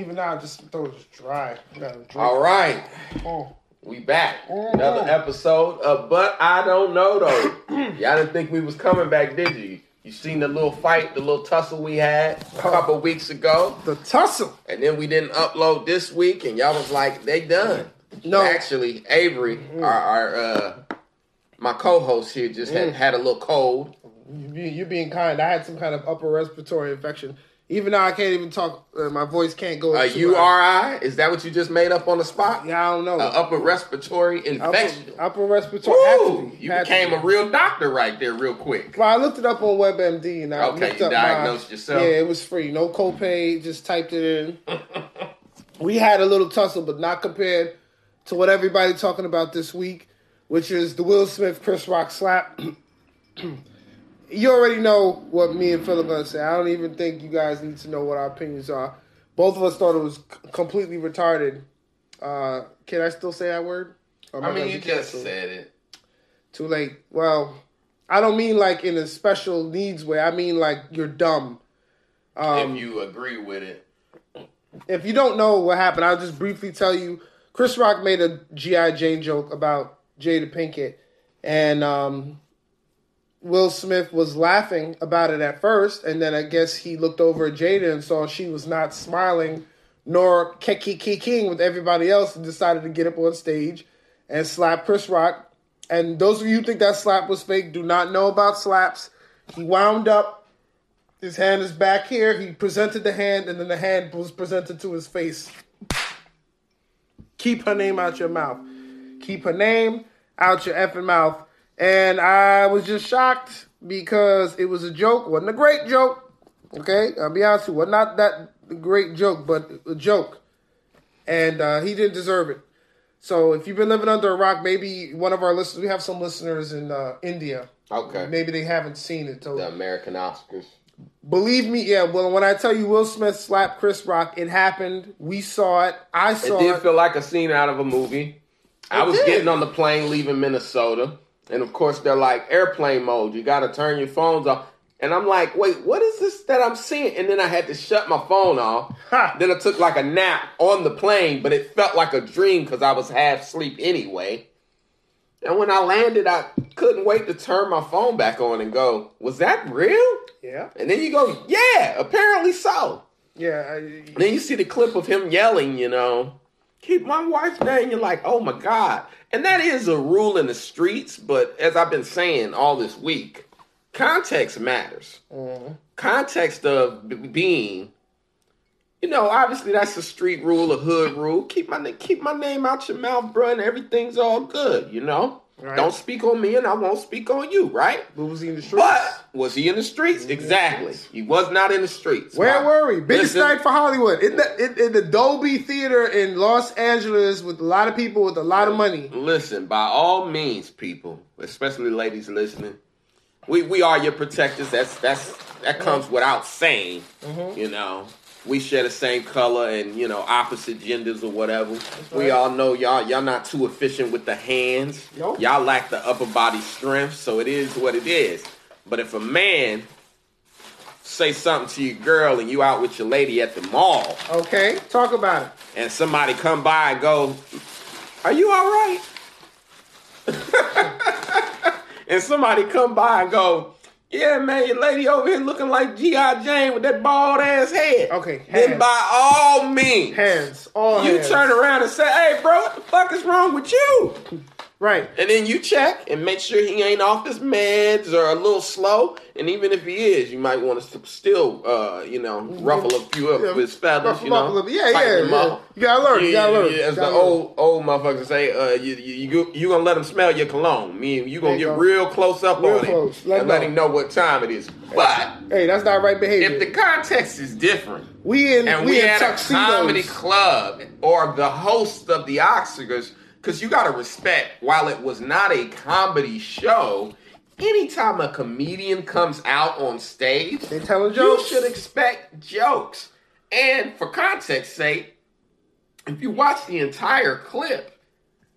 Even now, just throat is dry. You gotta drink. All right, Oh. we back. Mhm. Another episode of But I Don't Know Though. Y'all didn't think we was coming back, did you? You seen the little fight, the little tussle we had a couple weeks ago, The tussle. and then we didn't upload this week, and y'all was like, they done. No. actually, Avery, our, our uh, my co-host here, just had, had a little cold. You You're being kind. I had some kind of upper respiratory infection. Even though I can't even talk. Uh, my voice can't go. A URI? high. Is that what you just made up on the spot? Yeah, I don't know. A upper respiratory infection. upper respiratory. had to Woo! You Had became a real doctor right there, real quick. Well, I looked it up on WebMD and I Okay, looked you up diagnosed my, yourself? Yeah, it was free, no copay. Just typed it in. we had a little tussle, but not compared to what everybody talking about this week, which is the Will Smith Chris Rock slap. you already know what me and Phil are gonna say. I don't even think you guys need to know what our opinions are. Both of us thought it was c- completely retarded. Uh, can I still say that word? Or am I mean, you just canceled? said it. Too late. Well, I don't mean like in a special needs way. I mean like you're dumb. Um, if you agree with it. if you don't know what happened, I'll just briefly tell you. Chris Rock made a GI Jane joke about Jada Pinkett, and um, Will Smith was laughing about it at first, and then I guess he looked over at Jada and saw she was not smiling nor kicking with everybody else, and decided to get up on stage and slap Chris Rock. And those of you who think that slap was fake do not know about slaps. He wound up. His hand is back here. He presented the hand, and then the hand was presented to his face. Keep her name out your mouth. Keep her name out your effing mouth. And I was just shocked because it was a joke. wasn't a great joke. Okay, I'll be honest with you. Was not that great joke, but a joke. And uh, he didn't deserve it. So if you've been living under a rock, maybe one of our listeners, we have some listeners in uh, India. Okay. Maybe they haven't seen it. The American Oscars. believe me, yeah. Well, when I tell you Will Smith slapped Chris Rock, it happened. We saw it. I saw It did it. feel like a scene out of a movie. I was did. getting on the plane leaving Minnesota, and of course they're like airplane mode. You got to turn your phones off. And I'm like, wait, what is this that I'm seeing? And then I had to shut my phone off. Then I took like a nap on the plane, but it felt like a dream because I was half asleep anyway. And when I landed, I couldn't wait to turn my phone back on and go, was that real? yeah, And then you go, yeah, apparently so. yeah. I, then you see the clip of him yelling, you know, keep my wife's name. You're like, oh my God. And that is a rule in the streets, but as I've been saying all this week, context matters. Mm-hmm. Context of b- being, you know, obviously that's a street rule, a hood rule. Keep my keep my name out your mouth, bro, and everything's all good, you know. Right. Don't speak on me, and I won't speak on you, right? But was he in the streets? But was he in the streets? Exactly. He was not in the streets. Where were we? Biggest Listen, night for Hollywood. In the, in, in the Dolby Theater in Los Angeles with a lot of people with a lot of money. Listen, by all means, people, especially ladies listening, we we are your protectors. That's that's that comes without saying. Mm-hmm. You know, we share the same color and you know opposite genders or whatever. We all know y'all y'all not too efficient with the hands. Nope. Y'all lack the upper body strength, so it is what it is. But if a man say something to your girl and you out with your lady at the mall Okay, talk about it. and somebody come by and go, "Are you all right?" and somebody come by and go, "Yeah, man, your lady over here looking like G.I. Jane with that bald ass head." Okay, Then by all means, Hands, all you hands. turn around and say, "Hey, bro, what the fuck is wrong with you?" Right. And then you check and make sure he ain't off his meds or a little slow. And even if he is, you might want to still, uh, you know, ruffle a few of Yeah, his feathers. ruffle You know, yeah, yeah, yeah. You gotta learn, you gotta learn, Yeah, as gotta the old old motherfuckers say, uh, you you you, you gonna let him smell your cologne. Me, you gonna There get go. real close up Real on close. him Let and him let him know what time it is. But Hey, that's not right behavior. if the context is different, we in and we, we, in had a comedy club or the host of the Oscars, because you got to respect, while it was not a comedy show, anytime a comedian comes out on stage, They telling you jokes. should expect jokes. And for context sake, if you watch the entire clip,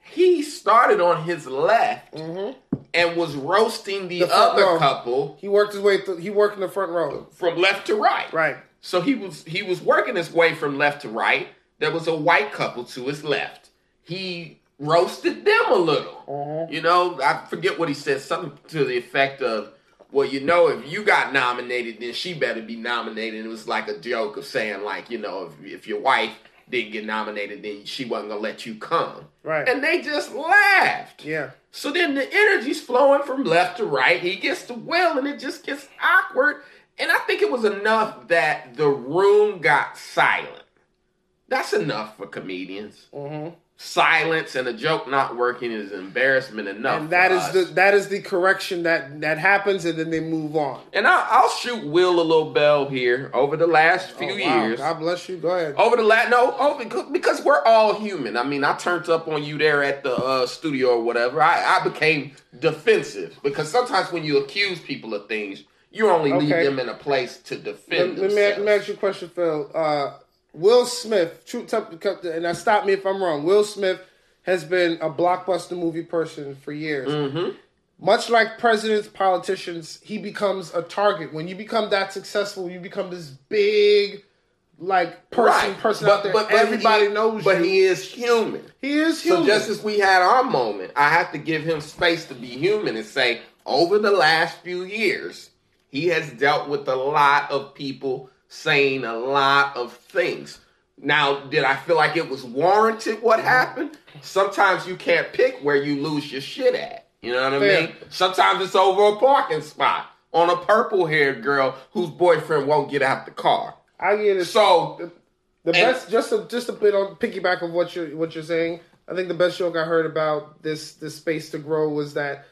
he started on his left and was roasting the, Mm-hmm. The other row. couple He worked his way through. He worked in the front row. from left to right. Right. So he was he was working his way from left to right. There was a white couple to his left. He roasted them a little. You know, I forget what he said, something to the effect of, "Well, you know, if you got nominated, then she better be nominated." And it was like a joke of saying, like, you know, if, if your wife didn't get nominated, then she wasn't gonna let you come. Right. And they just laughed. Yeah. So then the energy's flowing from left to right. He gets to Will, and it just gets awkward. And I think it was enough that the room got silent. That's enough for comedians. Mm-hmm. Silence and a joke not working is embarrassment enough. And that is the that is the correction that that happens, and then they move on. And I, I'll shoot Will a little bell here over the last few Oh, wow. years. God bless you. Go ahead. Over the last no, over because we're all human. I mean, I turned up on you there at the uh, studio or whatever. I, I became defensive because sometimes when you accuse people of things, you only leave Okay. them in a place to Let, defend let me, themselves. let me ask you a question, Phil. Uh, Will Smith, true, and now stop me if I'm wrong. Will Smith has been a blockbuster movie person for years. Mm-hmm. Much like presidents, politicians, he becomes a target. When you become that successful, you become this big, like person, person out there. Everybody he, knows but you. he is human. he is human. So human. just as we had our moment, I have to give him space to be human and say, over the last few years, he has dealt with a lot of people saying a lot of things. Now, did I feel like it was warranted what happened? Sometimes you can't pick where you lose your shit at. You know what I Fair. mean? Sometimes it's over a parking spot on a purple haired girl whose boyfriend won't get out the car. I get it. So The And- best, just a, just a bit on piggyback of what you're what you're saying. I think the best joke I heard about this this space to grow was that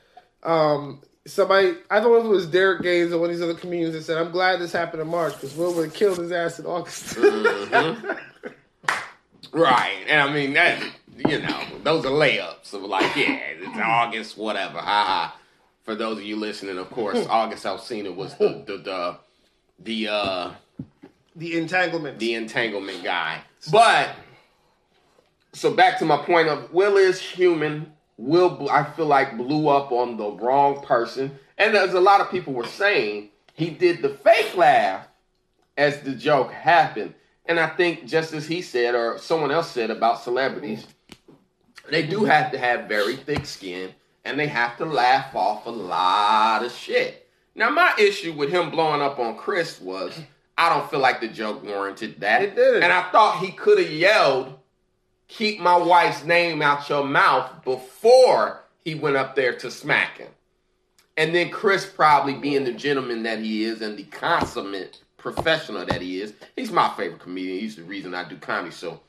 um, somebody I don't know if it was Derek Gaines or one of these other comedians that said, "I'm glad this happened in March because Will would have killed his ass in August." Right. And I mean that you know, those are layups of like, yeah, it's August, whatever. Ha ha. For those of you listening, of course, August Alsina was the the the, the uh the entanglement. the entanglement guy. But so back to my point of Will is human. Will I feel like blew up on the wrong person, and as a lot of people were saying, he did the fake laugh as the joke happened. And I think just as he said, or someone else said about celebrities, they do have to have very thick skin, and they have to laugh off a lot of shit. Now, my issue with him blowing up on Chris was I don't feel like the joke warranted that. It didn't. And I thought he could have yelled, keep my wife's name out your mouth before he went up there to smack him. And then Chris, probably being the gentleman that he is and the consummate professional that he is, he's my favorite comedian. He's the reason I do comedy. So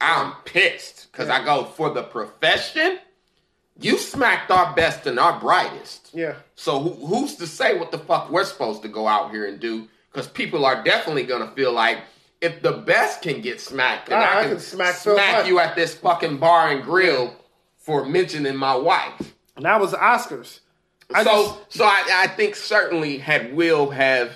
I'm pissed because I go for the profession. You smacked our best and our brightest. yeah, So who, who's to say what the fuck we're supposed to go out here and do? Because people are definitely gonna feel like if the best can get smacked, then Ah, I, I can can smack smack, Hunt. you at this fucking bar and grill for mentioning my wife. and that was the Oscars. I so just- so I, I think certainly had Will have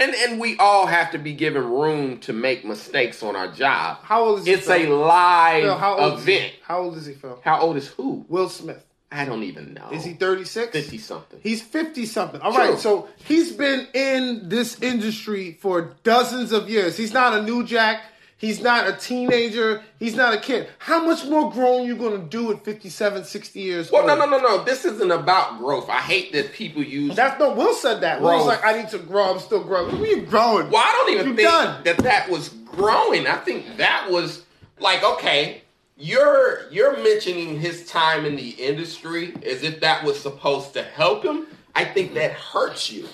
and and we all have to be given room to make mistakes on our job. How old is he? It's Phil? a live Phil, how old Is event. he? How old is he, Phil? How old is who? Will Smith. I don't even know. Is he 36? fifty something? He's 50 something. All True. right, so he's been in this industry for dozens of years. He's not a new jack. He's not a teenager. He's not a kid. How much more grown you going to do at 57, 60 years Well, old? no, no, no, no. This isn't about growth. I hate that people use. That's no. Will said that. Will's Growth. like, I need to grow. I'm still growing. What are you growing? well, I don't even You think done. that that was growing. I think that was like okay. You're you're mentioning his time in the industry as if that was supposed to help him. I think that hurts you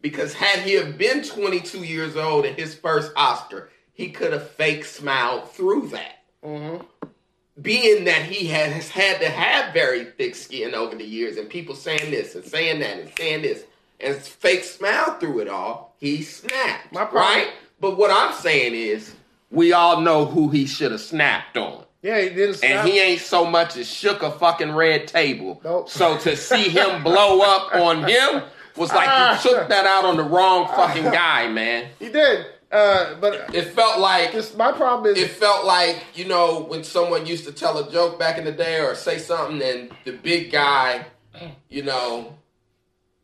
because had he have been 22 years old at his first Oscar, he could have fake smiled through that. Mm-hmm. Being that he has had to have very thick skin over the years, and people saying this and saying that and saying this, and fake smile through it all, he snapped. My problem- right? But what I'm saying is, we all know who he should have snapped on. Yeah, he didn't. And he ain't so much as shook a fucking red table. Nope. So to see him blow up on him was like Ah. you took that out on the wrong fucking guy, man. He did. Uh, but It felt like my problem is it felt like you know when someone used to tell a joke back in the day or say something and the big guy you know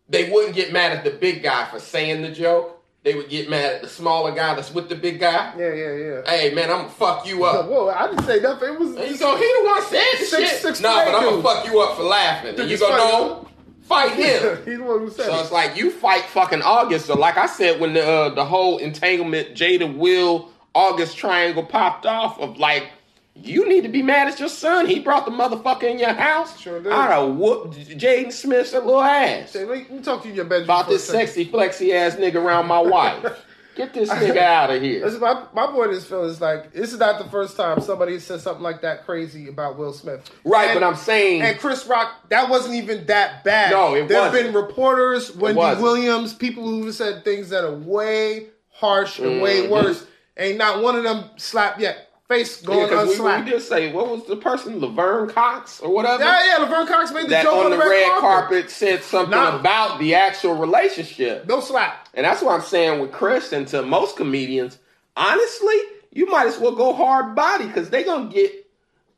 they wouldn't get mad at the big guy for saying the joke they would get mad at the smaller guy that's with the big guy. Yeah, yeah, yeah. Hey man, I'm gonna fuck you up. Whoa, I didn't say nothing. It was And you go, he the one said Six- shit. six nah, but I'm gonna fuck you up for laughing. You it's go, funny, no, fight him. He's the one who said So it. it's like you fight fucking August. So like I said, when the uh, the whole entanglement Jada Will August triangle popped off of like, you need to be mad at your son. He brought the motherfucker in your house. Sure did. I'd have whooped Jaden Smith's little ass Say, let me talk to you in your bedroom. about this sexy flexy ass nigga around my wife. Get this nigga out of here. Listen, my, my point is, Phil, is like, this is not the first time somebody said something like that crazy about Will Smith. Right, And- but I'm saying And Chris Rock, that wasn't even that bad. No, it There have been reporters, Wendy. Williams, people who said things that are way harsh and way Mhm. worse. Ain't not one of them slapped yet. Face Yeah, going 'cause we, we unslapped. did say what was the person Laverne Cox or whatever Yeah, yeah, Laverne Cox made the that joke on the red, carpet. said something Nah. about the actual relationship. No slap. And that's what I'm saying with Chris and to most comedians. Honestly, you might as well go hard body because they're gonna get.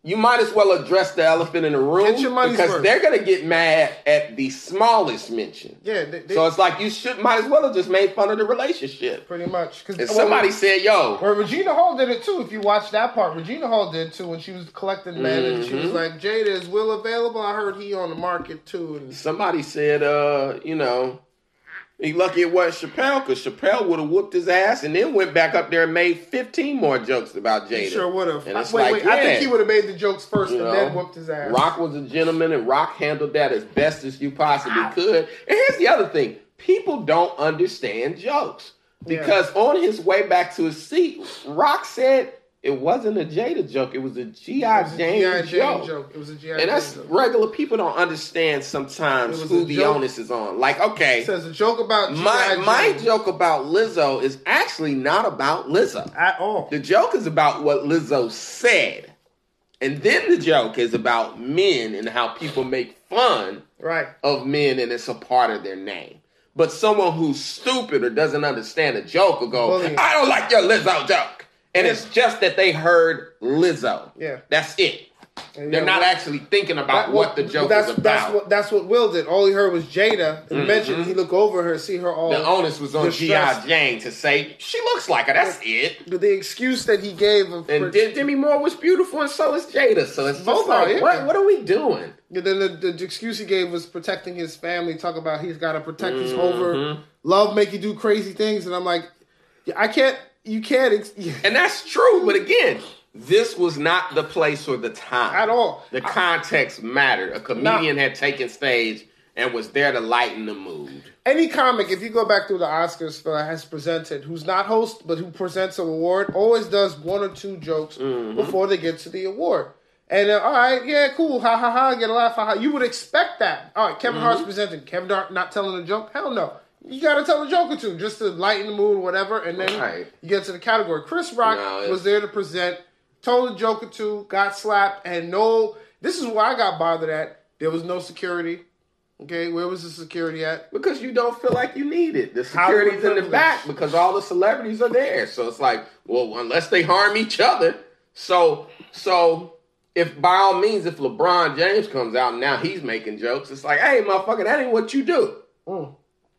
You might as well address the elephant in the room Get your money's because worth. they're gonna get mad at the smallest mention. Yeah, they, they, So it's like you should might as well have just made fun of the relationship. pretty much. Cause, well, somebody said, "Yo, Well, Regina Hall did it too. If you watch that part, Regina Hall did too when she was collecting men, and she was Mhm. like, "Jada is Will available? I heard he on the market too." And somebody said, uh, you know, he lucky it wasn't Chappelle because Chappelle would have whooped his ass and then went back up there and made 15 more jokes about Jada. he sure would have. And Wait, it's wait, like, I yeah. think he would have made the jokes first You and know, then whooped his ass. Rock was a gentleman and Rock handled that as best as you possibly could. And here's the other thing people don't understand jokes. Yeah. Because on his way back to his seat, Rock said it wasn't a Jada joke, it was a G.I. It was a Jane, G.I. Jane joke. joke. It was a G.I. And Jane that's joke. regular people don't understand sometimes who the joke. onus is on. Like, okay, It says a joke about my G.I. my Jane joke about Lizzo is actually not about Lizzo. at all. The joke is about what Lizzo said. And then the joke is about men and how people make fun Right. of men and it's a part of their name. But someone who's stupid or doesn't understand a joke will go, Bullying. I don't like your Lizzo joke. And it's just that they heard Lizzo. Yeah. That's it. And, They're not well- actually thinking about That- what the joke that's, is about. That's what that's what Will did. All he heard was Jada and Mhm. mentioned. He looked over her, see her all. the onus was on G.I. Jane to say, she looks like her. That's it. The, the excuse that he gave of And Dem- Demi Moore was beautiful, and so is Jada. So it's Both like, are, what, what are we doing? And then the, the excuse he gave was protecting his family. Talk about he's got to protect his Mhm. over. Love make you do crazy things, and I'm like, I can't. You can't ex- And that's true, but again, this was not the place or the time at all. The context mattered. A comedian had taken stage and was there to lighten the mood. Any comic, if you go back through the Oscars for has presented, who's not host but who presents an award, always does one or two jokes Mm-hmm. before they get to the award. And uh, all right, yeah, cool, ha ha ha, get a laugh, ha ha. You would expect that. All right, Kevin Mm-hmm. Hart's presenting. Kevin Hart not telling a joke? Hell no. You got to tell a joke or two just to lighten the mood, or whatever, and then Right. you get to the category. Chris Rock No, was there to present, told a joke or two, got slapped, and no. This is why I got bothered at. There was no security. Okay, where was the security at? Because you don't feel like you need it. The security's in the back because all the celebrities are there. So it's like, well, unless they harm each other. So so if by all means, if LeBron James comes out and now he's making jokes, it's like, hey, motherfucker, that ain't what you do. Mm.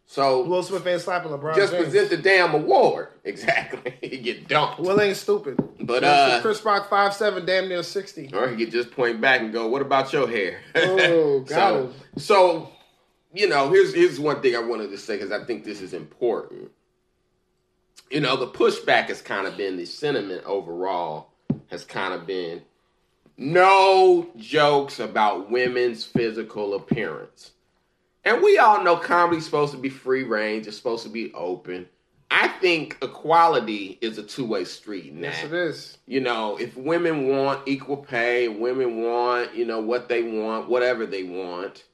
So Will Smith ain't slapping LeBron just James. present the damn award. Exactly. he get dumped. Will ain't stupid. But, Chris- uh, Chris Rock five seven, damn near sixty. Or he could just point back and go, "What about your hair?" Oh, got so, so, you know, here's here's one thing I wanted to say because I think this is important. You know, the pushback has kind of been the sentiment overall has kind of been no jokes about women's physical appearance. And we all know comedy's supposed to be free range, it's supposed to be open. I think equality is a two way street now Yes, it is. you know, if women want equal pay, women want, you know, what they want, whatever they want,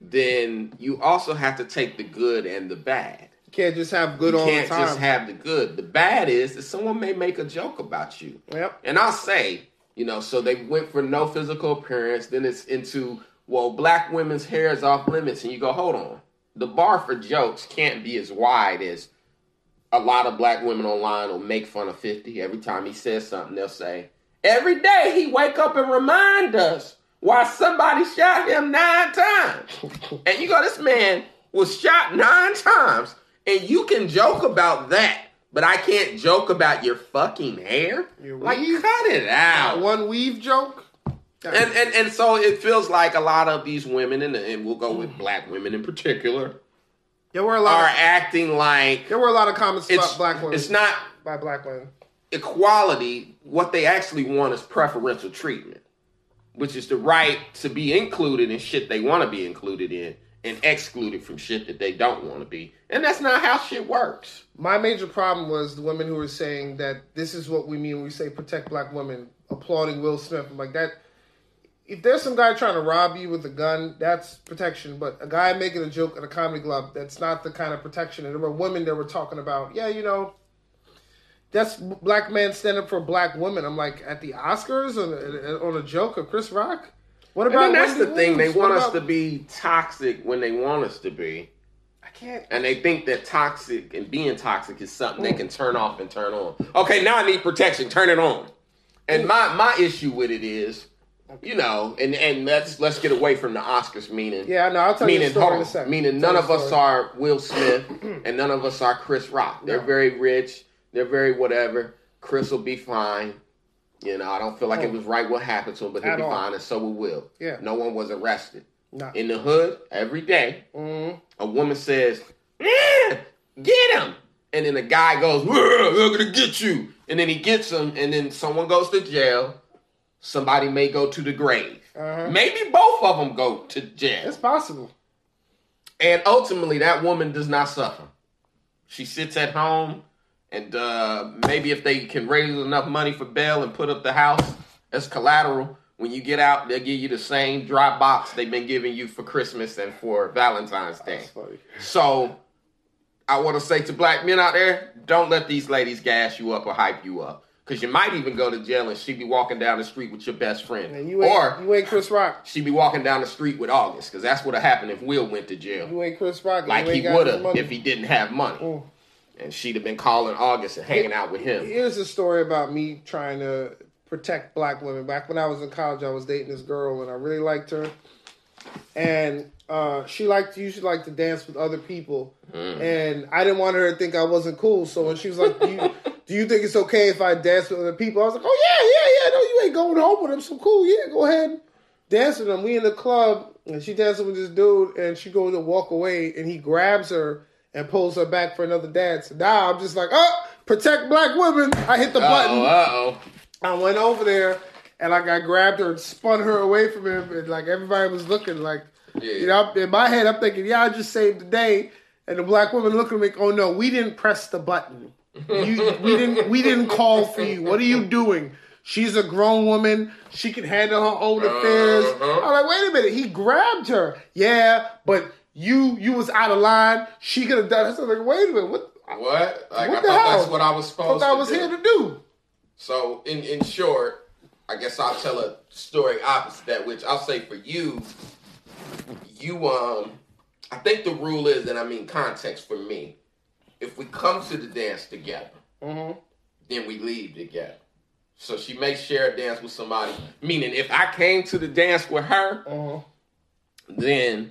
then you also have to take the good and the bad. You can't just have good you all the can't time. just have the good. The bad is that someone may make a joke about you. yep. And I'll say, you know, so they went for no physical appearance, then it's into, well, black women's hair is off limits. And you go, hold on. The bar for jokes can't be as wide as a lot of black women online will make fun of 50. Every time he says something, they'll say, every day he wake up and remind us why somebody shot him nine times. and you go, this man was shot nine times And you can joke about that, but I can't joke about your fucking hair. Your like, cut it out. That one weave joke. And, and and so it feels like a lot of these women, and, and we'll go with mm. black women in particular, there were a lot. are Of, acting like there were a lot of comments about black women. it's not by black women. equality. What they actually want is preferential treatment, which is the right to be included in shit they want to be included in and excluded from shit that they don't want to be. And that's not how shit works. My major problem was the women who were saying that this is what we mean when we say protect black women, applauding Will Smith. I'm like that. If there's some guy trying to rob you with a gun, that's protection. But a guy making a joke at a comedy club, that's not the kind of protection. And there were women that were talking about, yeah, you know, that's black men stand up for black women. I'm like, at the Oscars on, on a joke of Chris Rock. What about? that's Wendy the thing. They want What us to be toxic when they want us to be. I can't. And they think that toxic and being toxic is something they hmm. can turn off and turn on. Okay, now I need protection. Turn it on. And hmm. my my issue with it is, you know, and and let's let's get away from the Oscars meaning. Yeah, know. I'll tell you Meaning, a story hold in a on. second. meaning Tell none of us are Will Smith and none of us are Chris Rock. They're No. very rich. They're very whatever. Chris will be fine. You know, I don't feel like it Oh. was right what happened to him, but he'll At be all. fine, and so will Will. Yeah. No one was arrested. No. In the hood, every day, Mhm. a woman says, "Yeah, get him. And then the guy goes, "Yeah, I'm gonna get you. And then he gets him, and then someone goes to jail. Somebody may go to the grave. Uh-huh. Maybe both of them go to jail. It's possible. And ultimately, that woman does not suffer. She sits at home, and uh, maybe if they can raise enough money for bail and put up the house as collateral, when you get out, they'll give you the same dry box they've been giving you for Christmas and for Valentine's Day. So, I want to say to black men out there, don't let these ladies gas you up or hype you up. Because you might even go to jail and she'd be walking down the street with your best friend. And you ain't, or you ain't Chris Rock. She'd be walking down the street with August. Because that's what would happen if Will went to jail. You ain't Chris Rock. Like he would have if he didn't have money. Mm. And she'd have been calling August and hanging out with him. Here's a story about me trying to protect black women. Back when I was in college, I was dating this girl, and I really liked her. And uh, she liked to usually like to dance with other people, Mm. and I didn't want her to think I wasn't cool. So when she was like, do you, "Do you think it's okay if I dance with other people?" I was like, "Oh yeah, yeah, yeah. No, you ain't going home with them. So cool. Yeah, go ahead, dance with them." We in the club, and she dancing with this dude, and she goes to walk away, and he grabs her and pulls her back for another dance. Now I'm just like, "Oh, protect black women." I hit the button. Uh-oh, uh-oh. I went over there and like I grabbed her and spun her away from him, and like everybody was looking like, Yeah. you know, in my head I'm thinking, yeah, I just saved the day, and the black woman looking at me, oh no, we didn't press the button, you, we didn't, we didn't call for you. What are you doing? She's a grown woman. She can handle her own affairs. Uh-huh. I'm like, wait a minute. He grabbed her. Yeah, but you you was out of line. She could have done. I was like, wait a minute. What? What? Like, What I the thought hell? that's what I was I supposed I to was do. here to do. So, in, in short, I guess I'll tell a story opposite that, which I'll say for you, you, um, I think the rule is, and I mean context for me, if we come to the dance together, Mm-hmm. then we leave together. So she may share a dance with somebody. Meaning, if I came to the dance with her, Uh-huh. then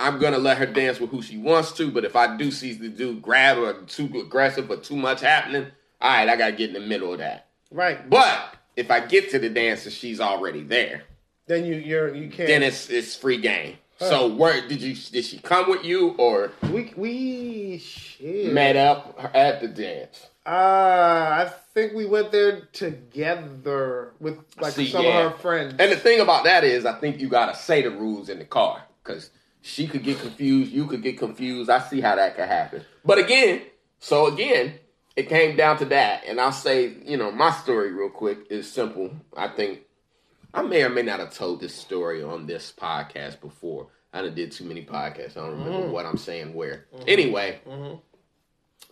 I'm gonna let her dance with who she wants to. But if I do see the dude grab her too aggressive or too much happening, all right, I gotta get in the middle of that. Right. But if I get to the dance and she's already there, Then you you're you can't. then it's it's free game. So where did you did she come with you or we we shit. met up at the dance? Uh, I think we went there together with like See, some yeah. of her friends. And the thing about that is, I think you gotta say the rules in the car because she could get confused, you could get confused. I see how that could happen. But again, so again, it came down to that, and I'll say, you know, my story real quick is simple. I think I may or may not have told this story on this podcast before. I done did too many podcasts. I don't remember mm-hmm. what I'm saying where. Mm-hmm. Anyway, mm-hmm.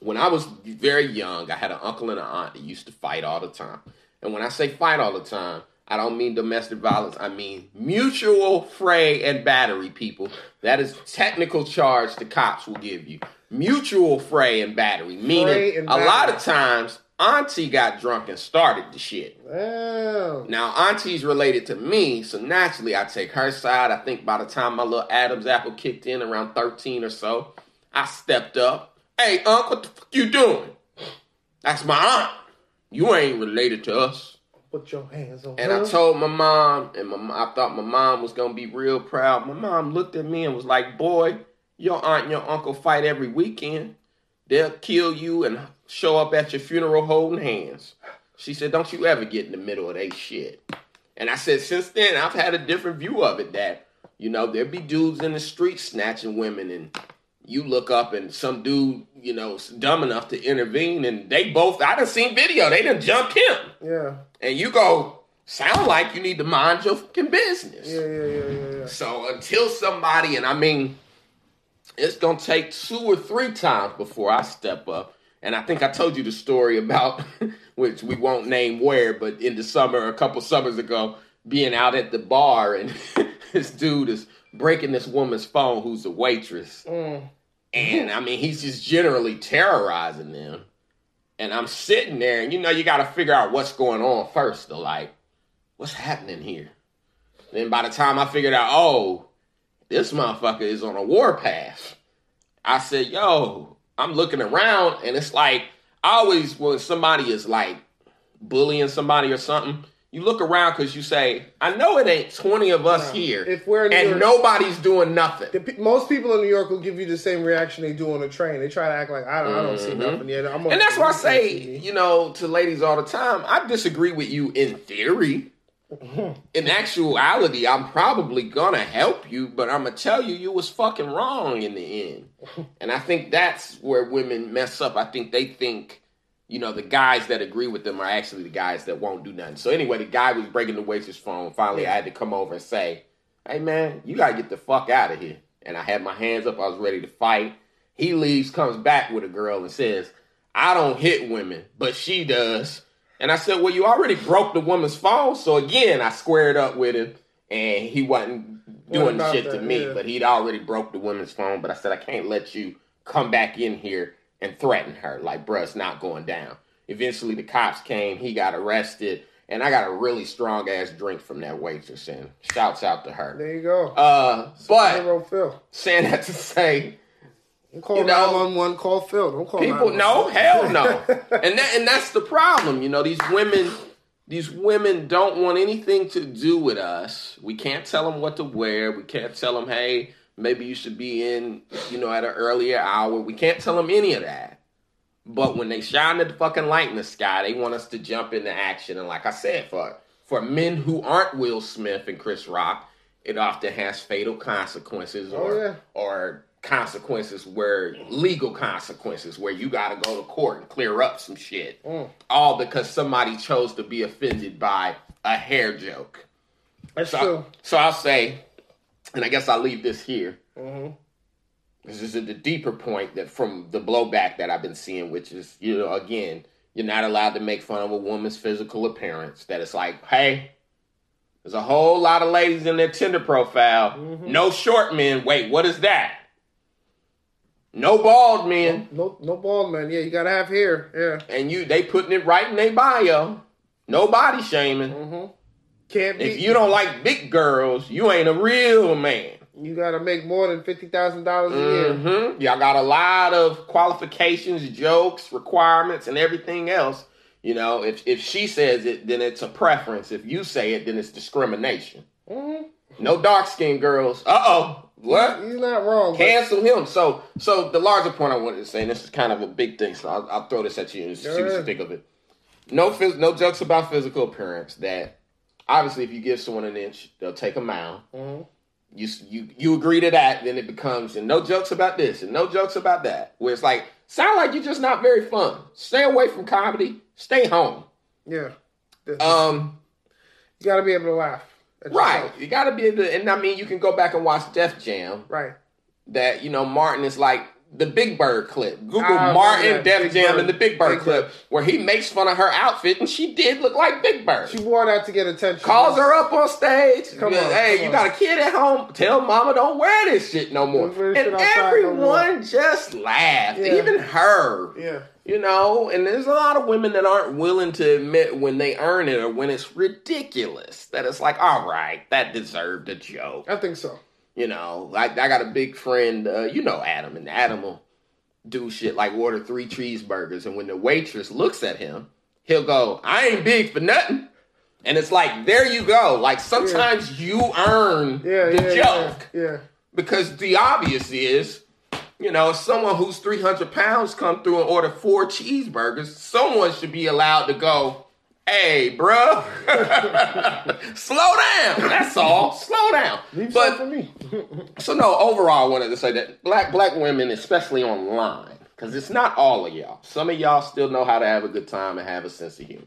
when I was very young, I had an uncle and an aunt that used to fight all the time. And when I say fight all the time, I don't mean domestic violence. I mean mutual fray and battery, people. That is technical charge the cops will give you. Mutual fray and battery, meaning and a lot of times Auntie got drunk and started the shit. Oh, Now, Auntie's related to me, so naturally I take her side. I think by the time my little Adam's apple kicked in around 13 or so, I stepped up Hey, Unc, what the fuck you doing? That's my aunt. You ain't related to us. Put your hands on And her. I told my mom, and my, I thought my mom was gonna be real proud. My mom looked at me and was like, "Boy, your aunt and your uncle fight every weekend. They'll kill you and show up at your funeral holding hands." She said, "Don't you ever get in the middle of that shit." And I said, since then, I've had a different view of it. That you know, there be dudes in the street snatching women, and you look up and some dude, you know, dumb enough to intervene, and they both. I done seen video. They done jumped him yeah, and you go sound like you need to mind your fucking business. yeah, yeah, yeah, yeah, yeah. So until somebody, and I mean, it's gonna take two or three times before I step up. And I think I told you the story about which we won't name where, but in the summer, a couple summers ago, being out at the bar and this dude is breaking this woman's phone who's a waitress. Mm. And I mean, he's just generally terrorizing them. And I'm sitting there, and you know, you got to figure out what's going on first. To like, what's happening here? Then by the time I figured out, oh, this motherfucker is on a warpath. I said, yo, I'm looking around, and it's like I always when somebody is like bullying somebody or something, you look around because you say, I know it ain't 20 of us No. here, If we're in New and York- nobody's doing nothing. The, most people in New York will give you the same reaction they do on a train. They try to act like I don't, I don't see Mhm. nothing yet. I'm And that's why I say, you know, to ladies all the time, I disagree with you in theory. In actuality, I'm probably gonna help you, but I'm gonna tell you you was fucking wrong in the end. And I think that's where women mess up. I think they think, you know, the guys that agree with them are actually the guys that won't do nothing. So anyway, the guy was breaking the waitress phone. Finally, I had to come over and say, "Hey man, you gotta get the fuck out of here." And I had my hands up. I was ready to fight. He leaves, comes back with a girl, and says, "I don't hit women, but she does." And I said, Well, you already broke the woman's phone. So again, I squared up with him and he wasn't doing shit that? to me, Yeah. but he'd already broke the woman's phone. But I said, I can't let you come back in here and threaten her. Like, bruh, it's not going down. Eventually, the cops came. He got arrested. And I got a really strong ass drink from that waitress. And shouts out to her. There you go. Uh, but saying that to say, Don't call you know, 911. Call Phil. Don't call People, no, hell no. and that, and that's the problem. You know, these women, these women don't want anything to do with us. We can't tell them what to wear. We can't tell them, hey, maybe you should be in, you know, at an earlier hour. We can't tell them any of that. But when they shine the fucking light in the sky, they want us to jump into action. And like I said, for for men who aren't Will Smith and Chris Rock, it often has fatal consequences Oh, yeah. or consequences where legal consequences where you got to go to court and clear up some shit. Mm. All because somebody chose to be offended by a hair joke. That's So, true. so I'll say, and I guess I'll leave this here. hmm This is the deeper point that from the blowback that I've been seeing, which is, you know, again, you're not allowed to make fun of a woman's physical appearance. That it's like, hey, there's a whole lot of ladies in their Tinder profile. Mhm. No short men. Wait, what is that? No bald men. No, no bald man. Yeah, you gotta have hair. Yeah. And you they putting it right in their bio. No body shaming. hmm Can't be. If you don't like big girls, you ain't a real man. you gotta make more than fifty thousand dollars a year. hmm Y'all got a lot of qualifications, jokes, requirements, and everything else. You know, if if she says it, then it's a preference. If you say it, then it's discrimination. hmm No dark skinned girls. Uh oh. What? He's not wrong. but- Cancel him. So, so the larger point I wanted to say, and this is kind of a big thing, so I'll, I'll throw this at you and see what you think of it. No, phys- no jokes about physical appearance. That obviously, if you give someone an inch, they'll take a mile. Mhm. You you you agree to that, then it becomes and no jokes about this and no jokes about that. Where it's like sound like you're just not very fun. Stay away from comedy. Stay home. Yeah. Um, you gotta be able to laugh. Right. You got to be able to, and I mean, you can go back and watch Def Jam. Right. that you know Martin is like the Big Bird clip. Google Martin that. Def Big Jam Bird. and the Big Bird Big clip Bird. where he makes fun of her outfit and she did look like Big Bird. She wore that to get attention. Calls her up on stage. Come on, hey, come you on. got a kid at home? Tell mama don't wear this shit no more. Don't wear this And outside no more. everyone just laughed, Yeah. even her. Yeah. You know, and there's a lot of women that aren't willing to admit when they earn it or when it's ridiculous. That it's like, all right, that deserved a joke. I think so. You know, like I got a big friend, uh, you know Adam, and Adam will do shit like order three cheeseburgers, and when the waitress looks at him, he'll go, "I ain't big for nothing." And it's like, there you go. Like sometimes you earn Yeah, the yeah, joke yeah, yeah. because the obvious is, you know, someone who's 300 pounds come through and order four cheeseburgers, someone should be allowed to go, hey, bruh, slow down. That's all. Slow down. Leave but for me. so no, overall, I wanted to say that black black women, especially online, because it's not all of y'all. Some of y'all still know how to have a good time and have a sense of humor.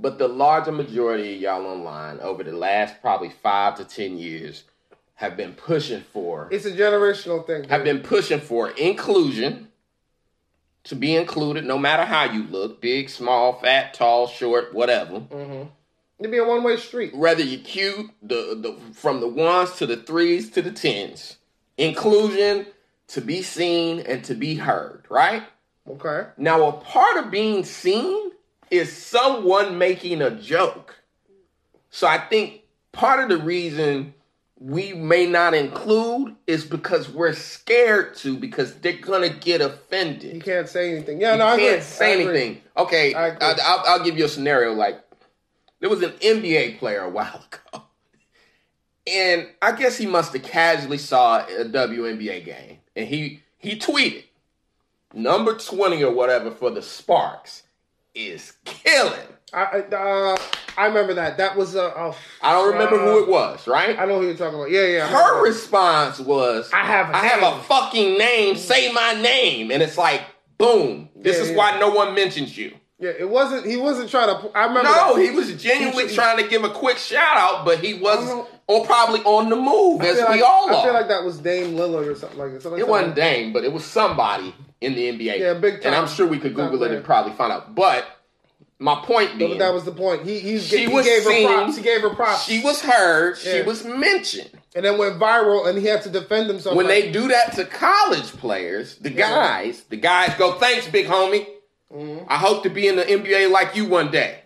But the larger majority of y'all online over the last probably five to ten years have been pushing for it's a generational thing. have been pushing for inclusion to be included no matter how you look big small fat tall short whatever mm-hmm. It'd be a one way street. whether you're cute the, the from the ones to the threes to the tens inclusion to be seen and to be heard right Okay. now a part of being seen is someone making a joke so i think part of the reason we may not include is because we're scared to because they're gonna get offended You can't say anything. Yeah, you no, I can't agree. say I agree. anything. Okay, I agree. will I'll give you a scenario. Like there was an NBA player a while ago, and I guess he must have casually saw a WNBA game, and he he tweeted number twenty or whatever for the Sparks is killing. I, I, uh, I remember that. That was a. Oh, don't remember who it was. Right? I know who you're talking about. Yeah, yeah. I Her response was, I have a I have a fucking name. Say my name, and it's like, boom. This Yeah, is yeah. why no one mentions you. Yeah, it wasn't. He wasn't trying to. I remember. No, that. he was genuinely He- trying to give a quick shout out, but he was or probably on the move, as feel we like, all I feel like that was Dame Lillard or something like that. Something it like wasn't. Dame, but it was somebody in the NBA. Yeah, big time. And I'm sure we could Google it and probably find out. But my point being, that was the point. He he, She he was gave her props. He gave her props. she was heard, she was mentioned. and then went viral, and he had to defend himself. When like, they do that to college players, the guys, the guys go, "Thanks, big homie. Mm-hmm. I hope to be in the NBA like you one day."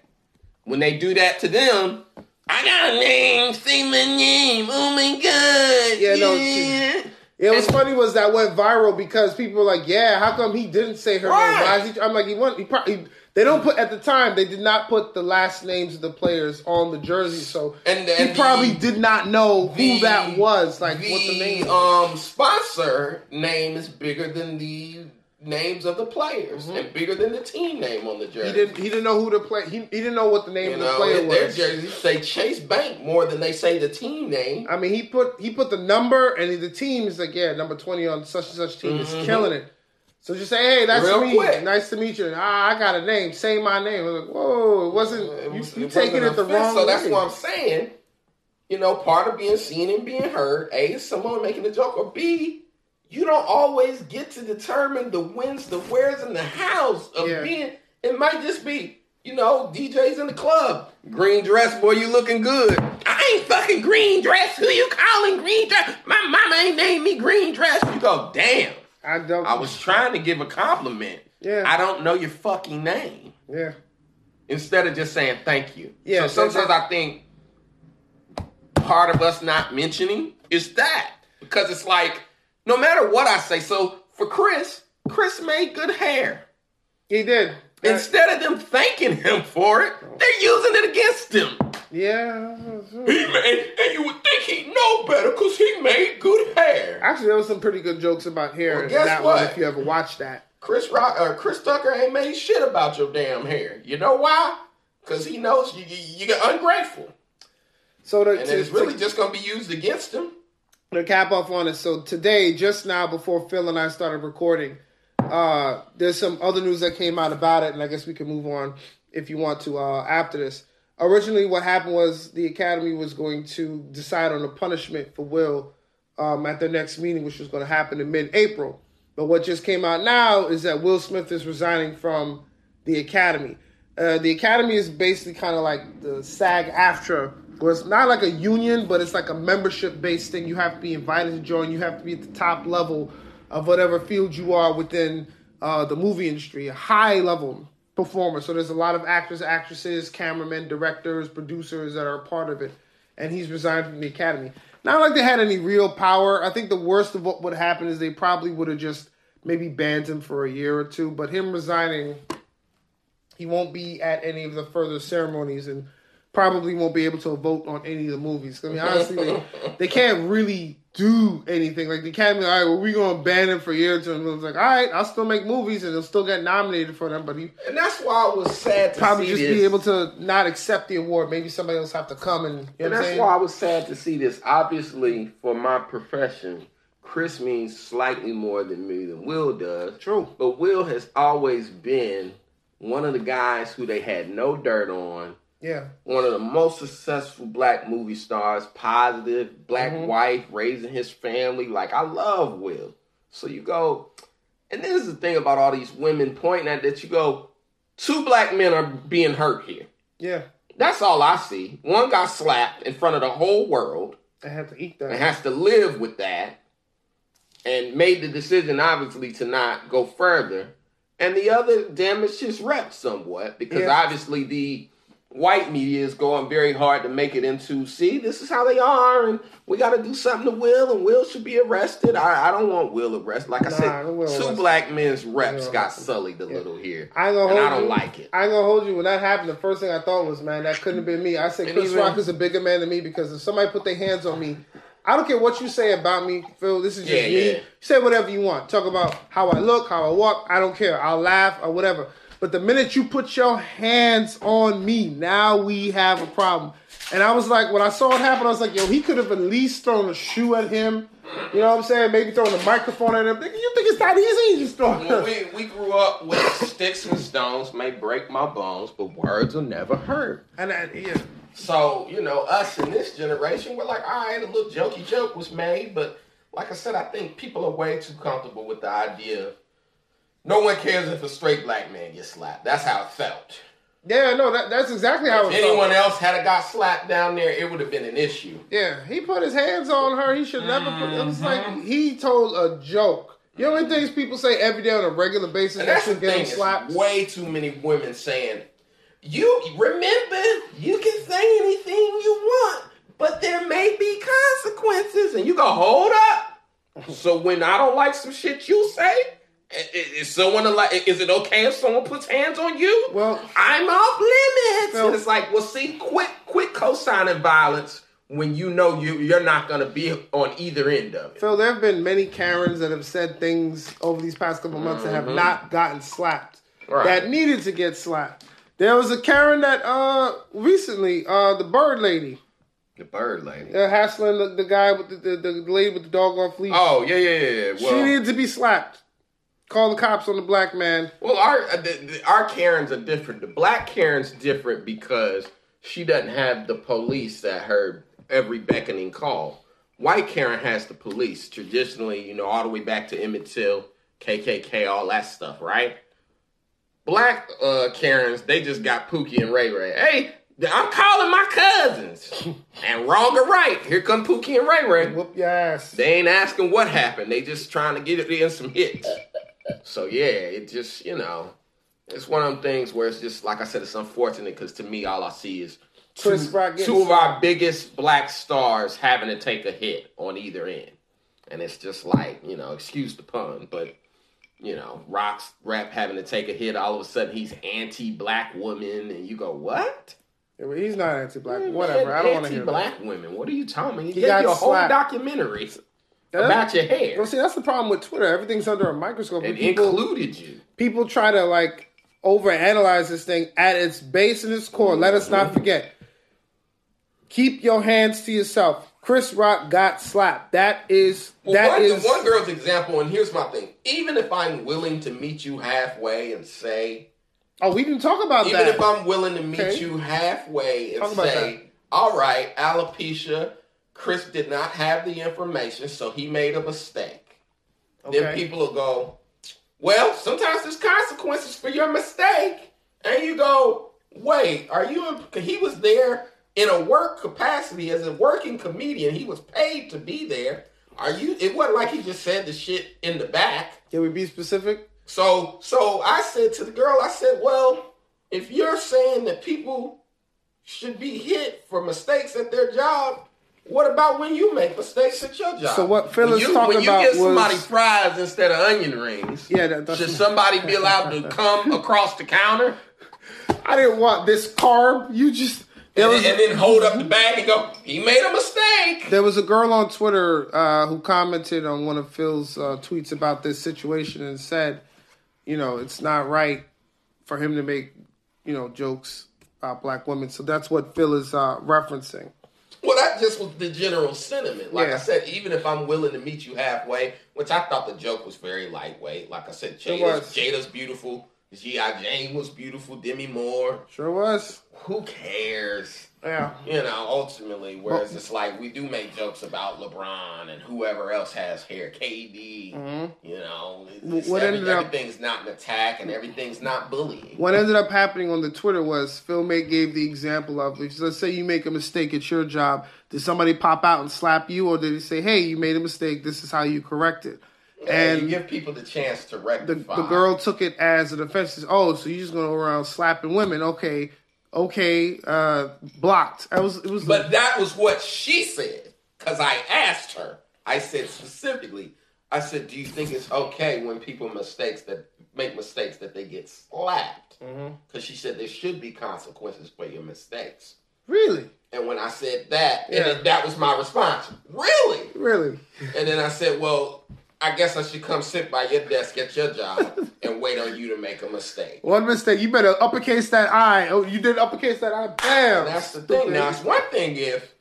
When they do that to them, I got a name, say my name. Oh my god! Yeah, no, yeah. Yeah, what was funny was that went viral because people were like, "Yeah, how come he didn't say her Right. name?" Why is he? I'm like, he won. He probably they don't put at the time they did not put the last names of the players on the jersey, so And- he probably the- did not know who the- that was, like what the name. um sponsor name is bigger than the names of the players and bigger than the team name on the jersey. Mm-hmm. He didn't. He didn't know who the play. He, he didn't know what the name You of the know, player in their was. jerseys say Chase Bank more than they say the team name. I mean, he put he put the number and the team is like, yeah, number twenty on such and such team is killing it. So just say, hey, that's. Real me. quick. Nice to meet you. Ah, I got a name. Say my name. Like, whoa, it wasn't. It you was- you it taking it the wrong So that's way. what I'm saying. You know, part of being seen and being heard, A, is someone making a joke, or B, you don't always get to determine the wins, the wheres, and the hows of Yeah. being. It might just be, you know, DJs in the club. Green dress, boy, you looking good. I ain't fucking green dress. Who you calling green dress? My mama ain't named me green dress. You go, damn. I don't. I was trying to give a compliment. Yeah. I don't know your fucking name Yeah. instead of just saying thank you. Yeah, So sometimes I think part of us not mentioning is that because it's like no matter what I say. So for Chris, Chris made good hair. He did. Instead of them thanking him for it, they're using it against him. Yeah. He made, and you would think he'd know better because he made good hair. Actually, there was some pretty good jokes about hair Well, in that one. what? If you ever watched that, Chris Rock or Chris Tucker ain't made shit about your damn hair. You know why? Because he knows you, you, you get ungrateful, so to, and to, it's really to, just gonna be used against him. to cap off on it. So today, just now before Phil and I started recording, uh, there's some other news that came out about it, and I guess we can move on if you want to uh, after this. Originally, what happened was the Academy was going to decide on a punishment for Will um, at their next meeting, which was going to happen in mid-April. But what just came out now is that Will Smith is resigning from the Academy. Uh, the Academy is basically kind of like the SAG-AFTRA, where it's not like a union, but it's like a membership-based thing. You have to be invited to join. You have to be at the top level of whatever field you are within uh, the movie industry, a high-level performer. So there's a lot of actors, actresses, cameramen, directors, producers that are a part of it. And he's resigned from the Academy. Not like they had any real power. I think the worst of what would happen is they probably would have just maybe banned him for a year or two. But him resigning, he won't be at any of the further ceremonies and probably won't be able to vote on any of the movies. I mean, honestly, they, they can't really do anything. Like the Academy, all right, well, we're gonna ban him for a year or two. And it was like, all right, I'll still make movies and he'll still get nominated for them, but he And that's why I was sad to probably see just this. be able to not accept the award. Maybe somebody else have to come and you know and that's saying? why I was sad to see this. Obviously, for my profession, Chris means slightly more than me than Will does. True. But Will has always been one of the guys who they had no dirt on. Yeah. One of the most successful black movie stars, positive, black Mhm. wife, raising his family. Like, I love Will. So you go, and this is the thing about all these women pointing at that you go, two black men are being hurt here. Yeah. That's all I see. One got slapped in front of the whole world I have to eat and that. has to live with that and made the decision, obviously, to not go further. And the other damaged his rep somewhat because Yeah. obviously the white media is going very hard to make it into see, this is how they are, and we got to do something to Will, and Will should be arrested. I, I don't want Will arrested. Like I Nah, said, two arrested. black men's reps got arrested. sullied a Yeah. little here. I gonna and I don't you. like it. I ain't gonna hold you. When that happened, the first thing I thought was, man, that couldn't have been me. I said And Chris even- Rock is a bigger man than me because if somebody put their hands on me, I don't care what you say about me, Phil. This is just Yeah, me. yeah. Say whatever you want. Talk about how I look, how I walk. I don't care. I'll laugh or whatever. But the minute you put your hands on me, now we have a problem. And I was like, when I saw it happen, I was like, yo, he could have at least thrown a shoe at him. You know what I'm saying? Maybe throwing a microphone at him. You think it's that easy? You just throw Well, we, we grew up with sticks and stones may break my bones, but words will never hurt. And I, yeah. So, you know, us in this generation, we're like, all right, a little jokey joke was made, but like I said, I think people are way too comfortable with the idea of no one cares if a straight black man gets slapped. That's how it felt. Yeah, no, that, that's exactly how If it felt. anyone else had a got slapped down there, it would have been an issue. Yeah, he put his hands on her. He should never put. It was Mm-hmm. like he told a joke. You know, many things people say every day on a regular basis And that that's the should get thing, him slapped. is way too many women saying, you remember, you can say anything you want, but there may be consequences. And you go, hold up. so when I don't like some shit you say, i- i- is someone like? Is it okay if someone puts hands on you? Well- I'm off limits. And it's like, well, see, quit, quit co-signing violence when you know you you're not gonna be on either end of it. Phil, there have been many Karens that have said things over these past couple months that have not gotten slapped. Mm-hmm. Right. That needed to get slapped. There was a Karen that uh recently, uh the bird lady, The bird lady. uh, hassling the, the guy with the, the the lady with the dog on fleece. Oh yeah, yeah, yeah. she Well, needed to be slapped. Call the cops on the black man. Well, our uh, our Karens are different. The black Karen's different because she doesn't have the police at her every beckoning call. White Karen has the police traditionally, you know, all the way back to Emmett Till, KKK, all that stuff, right? Black uh, Karens, they just got Pookie and Ray Ray. Hey, I'm calling my cousins, and wrong or right, here come Pookie and Ray Ray. Whoop your ass. They ain't asking what happened. They just trying to get it in some hits. So yeah, it just you know, it's one of them things where it's just like I said, it's unfortunate because to me, all I see is two, two of our biggest black stars having to take a hit on either end, and it's just like you know, excuse the pun, but you know, Rock's rap having to take a hit. All of a sudden, he's anti-black woman, and you go, what? Yeah, He's not anti-black. Whatever. I don't want to hear that. anti-black women. What are you talking? He, He gave got you a whole documentary. About your hair. Well, see, that's the problem with Twitter. Everything's under a microscope. It people, included you. people try to like overanalyze this thing at its base and its core. Let us not forget. Keep your hands to yourself. Chris Rock got slapped. That is Well, that one, is one girl's example, and here's my thing. Even if I'm willing to meet you halfway and say, Oh, we didn't talk about even that. Even if I'm willing to meet Okay. you halfway and Talk say, all right, alopecia, Chris did not have the information, so he made a mistake. Then people will go, well, sometimes there's consequences for your mistake. And you go, wait, are you, in, he was there in a work capacity as a working comedian. He was paid to be there. Are you, it wasn't like he just said the shit in the back. Can we be specific? So, so I said to the girl, I said, well, if you're saying that people should be hit for mistakes at their job, What about when you make mistakes at your job? So what Phil when is you, talking when you about give somebody was- fries instead of onion rings, Yeah, that- should somebody be allowed to come across the counter I didn't want this carb. You just and, was and then hold up the bag and go, "He made a mistake." there was a girl on Twitter uh, who commented on one of Phil's uh, tweets about this situation and said, you know, it's not right for him to make you know jokes about black women. So that's what Phil is uh, referencing. Well, that just was the general sentiment. Like Yeah. I said, even if I'm willing to meet you halfway, which I thought the joke was very lightweight. Like I said, Jada's. Jada's beautiful. G.I. Jane was beautiful. Demi Moore. Sure was. Who cares? Yeah. You know, ultimately, whereas it's like we do make jokes about LeBron and whoever else has hair, KD. Mm-hmm. You know, What every- ended up- everything's not an attack and everything's not bullying. What ended up happening on the Twitter was Phil May gave the example of if let's say you make a mistake at your job, did somebody pop out and slap you, or did he say, "Hey, you made a mistake. This is how you correct it"? And you give people the chance to the, rectify. the girl took it as an offense. Says, Oh, so you're just going around slapping women? Okay, okay, uh, blocked. I was. It was. But that was what she said. Because I asked her. I said specifically, I said, do you think it's okay when people mistakes that make mistakes that they get slapped? Because she said there should be consequences for your mistakes. really, And when I said that, and Yeah. then that was my response. Really? really. And then I said, well, I guess I should come sit by your desk at your job and wait on you to make a mistake. One mistake. You better uppercase that I. Oh, you did uppercase that I. Bam. That's the thing. Now, it's one thing if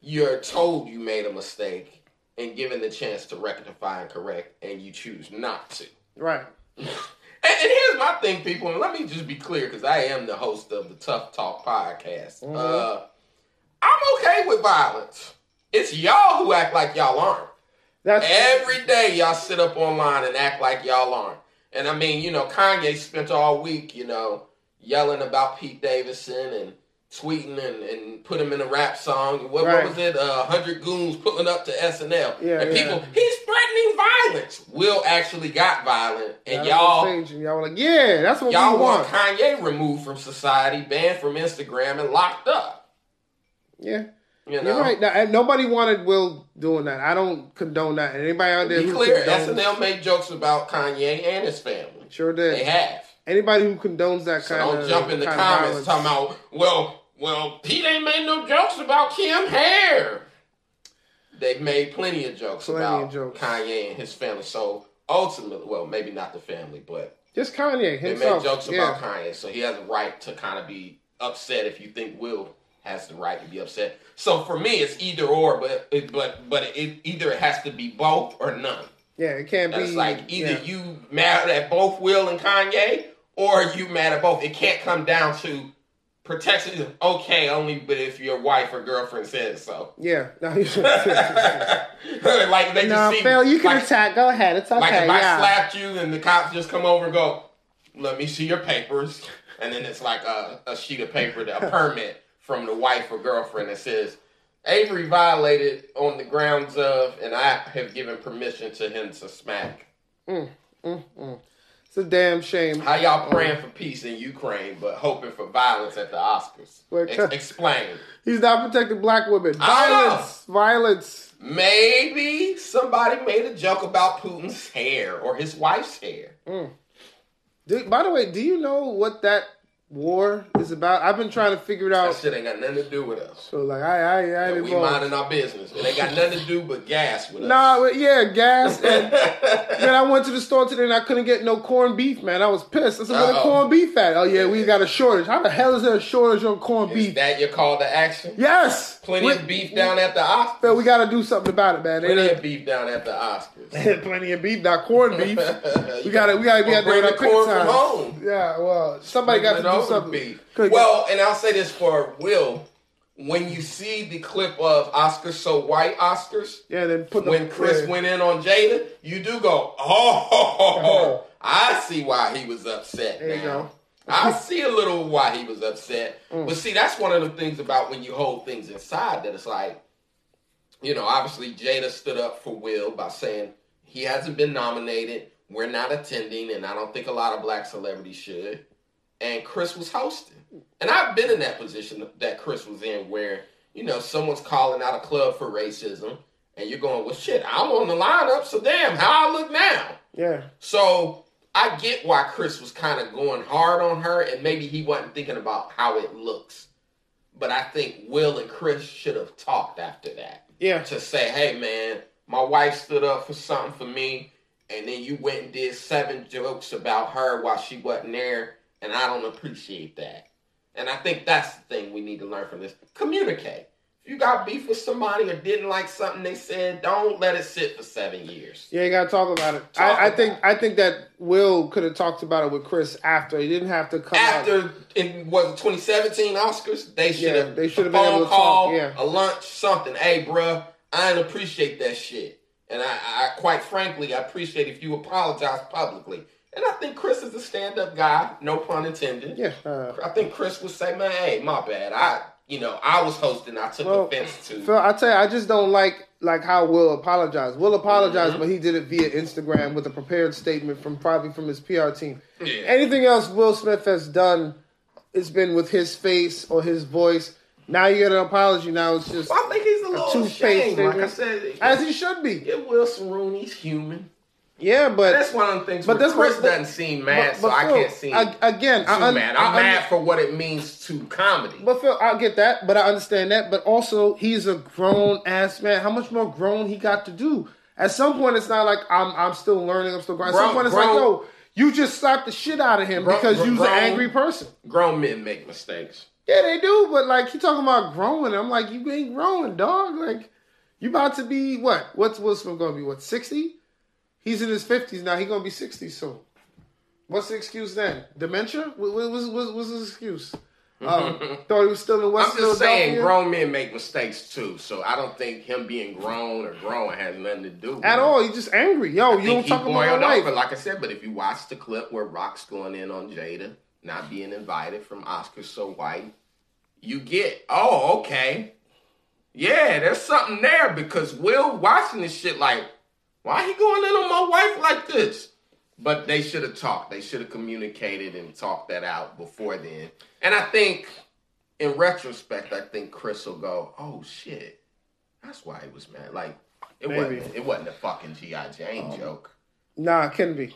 you're told you made a mistake and given the chance to rectify and correct, and you choose not to. Right. And, and here's my thing, people, and let me just be clear because I am the host of the Tough Talk podcast. Uh, I'm okay with violence. It's y'all who act like y'all aren't. That's Every day y'all sit up online and act like y'all aren't. And I mean, you know, Kanye spent all week, you know, yelling about Pete Davidson and tweeting and, and put him in a rap song. What, Right. what was it? Uh, 100 Goons pulling up to SNL. Yeah, and yeah. people, he's threatening violence. Will actually got violent. And y'all, and y'all were like, yeah, that's what y'all we want want. Kanye removed from society, banned from Instagram, and locked up. Yeah. You know? You're right. Now, nobody wanted Will doing that. I don't condone that. And anybody out there Be clear, condones, SNL made jokes about Kanye and his family. sure did. They have. Anybody who condones that So kind don't of jump in the comments talking about, well, well, Pete ain't made no jokes about Kim Hair. They've made plenty of jokes Plenty about of jokes. Kanye and his family. So ultimately, well, maybe not the family, but just Kanye they made jokes yeah. about Kanye. So he has a right to kind of be upset if you think Will has the right to be upset. So for me, it's either or, but it, but but it either it has to be both or none. Yeah, it can't It's be like either yeah. you mad at both Will and Kanye, or you mad at both. It can't come down to protection. Okay, only but if your wife or girlfriend says so. Yeah. No, like they no, just see, Phil, you can like, attack. Go ahead. It's okay. Like if yeah. I slapped you and the cops just come over and go, "Let me see your papers," and then it's like a, a sheet of paper, a permit from the wife or girlfriend that says. Avery violated on the grounds of, and I have given permission to him to smack. Mm, mm, mm. It's a damn shame. How y'all praying for peace in Ukraine, but hoping for violence at the Oscars? Ex- explain. He's not protecting black women. I don't know. Violence. Violence. Maybe somebody made a joke about Putin's hair or his wife's hair. Do, by the way, do you know what that war is about? I've been trying to figure it out. That shit ain't got nothing to do with us. So like, I, I, I ain't We minding our business. It ain't got nothing to do but gas with us. Nah, yeah, gas. And man, I went to the store today and I couldn't get no corned beef. Man, I was pissed. I said, "Where the corned beef at?" Oh yeah, we got a shortage. How the hell is there a shortage on corned Is beef? that your call to action? yes, Plenty we, of beef down at the Oscars. Phil, we got to do something about it, man. Plenty of beef down at the Oscars. plenty of beef, not corned beef. We got to, we got to be out there the corn time. home. Yeah, well, somebody got to Bring it do over something. Could- Well, and I'll say this for Will. When you see the clip of Oscars So White Oscars, yeah, then put the when Chris yeah. went in on Jada, you do go, oh, I see why he was upset. There you go. I see a little why he was upset. Mm. But see, that's one of the things about when you hold things inside that it's like, you know, obviously Jada stood up for Will by saying he hasn't been nominated, we're not attending, and I don't think a lot of black celebrities should. And Chris was hosting. And I've been in that position that Chris was in where you know, someone's calling out a club for racism, and you're going, well, shit, I'm on the lineup, so damn, how I look now? Yeah. So I get why Chris was kind of going hard on her, and maybe he wasn't thinking about how it looks. But I think Will and Chris should have talked after that Yeah. to say, hey, man, my wife stood up for something for me, and then you went and did seven jokes about her while she wasn't there, and I don't appreciate that. And I think that's the thing we need to learn from this. Communicate. If you got beef with somebody or didn't like something they said, don't let it sit for seven years. Yeah, you gotta talk about it. Talk I, I about think it. I think that Will could have talked about it with Chris after. He didn't have to come out. After in was it 2017 Oscars, they should Yeah, have they should have been able to call, talk, yeah. a lunch, something. Hey, bruh, I didn't appreciate that shit, and I, I quite frankly, I appreciate if you apologize publicly. And I think Chris is a stand-up guy, no pun intended. Yeah. Uh, I think Chris would say, "Man, hey, my bad. I, you know, I was hosting. I took Well, offense to." Phil, I tell you, I just don't like like how Will apologized. Will apologized, Mm-hmm. but he did it via Instagram with a prepared statement from probably from his PR team. Yeah. Anything else Will Smith has done, it's been with his face or his voice. Now you get an apology. Now it's just Well, I think he's a little ashamed. Like I said, as he should be. some room. He's human. Yeah, but That's one of the things. But that's Chris doesn't seem mad, but- so but I can't see I- again, too I mad. I'm I mad for what it means to comedy. But Phil, I get that, but I understand that. But also, he's a grown ass man. How much more grown he got to do? At some point, it's not like I'm I'm still learning. I'm still growing. At some point, it's grown- like, yo, you just slapped the shit out of him Grown- because you're an angry person. Grown men make mistakes. Yeah, they do. But like, you talking about growing. I'm like, you ain't growing, dog. Like, you about to be what? What's Will Smith gonna be? What sixty? He's in his fifties now. He gonna be sixty soon. What's the excuse then? Dementia? What what was was was his excuse? Um, thought he was still in the West I'm just saying, grown men make mistakes too. So I don't think him being grown or growing has nothing to do with At all. He's just angry. Yo, I you don't talk about boiled wife. over, like I said. But if you watch the clip where Rock's going in on Jada not being invited from Oscars so white, you get oh okay, yeah, there's something there because Will watching this shit like, why he going in on my wife like this? But they should have talked. They should have communicated and talked that out before then. And I think, in retrospect, I think Chris will go, "Oh shit, that's why he was mad." Like it Maybe. wasn't. It wasn't a fucking GI Jane um, joke. Nah, it couldn't be.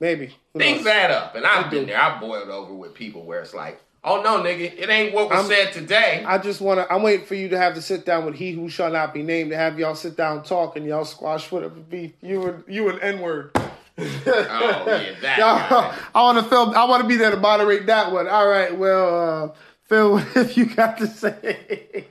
Maybe. Who Things knows? add up, and I've been there. I boiled over with people where it's like, "Oh no, nigga, it ain't what was I'm- said today." I just want to. I'm waiting for you to have to sit down with he who shall not be named to have y'all sit down talk and y'all squash whatever beef. You and you and N word. oh yeah, that. Y'all. I want to film. I want to be there to moderate that one. All right. Well, uh, Phil, if you got to say,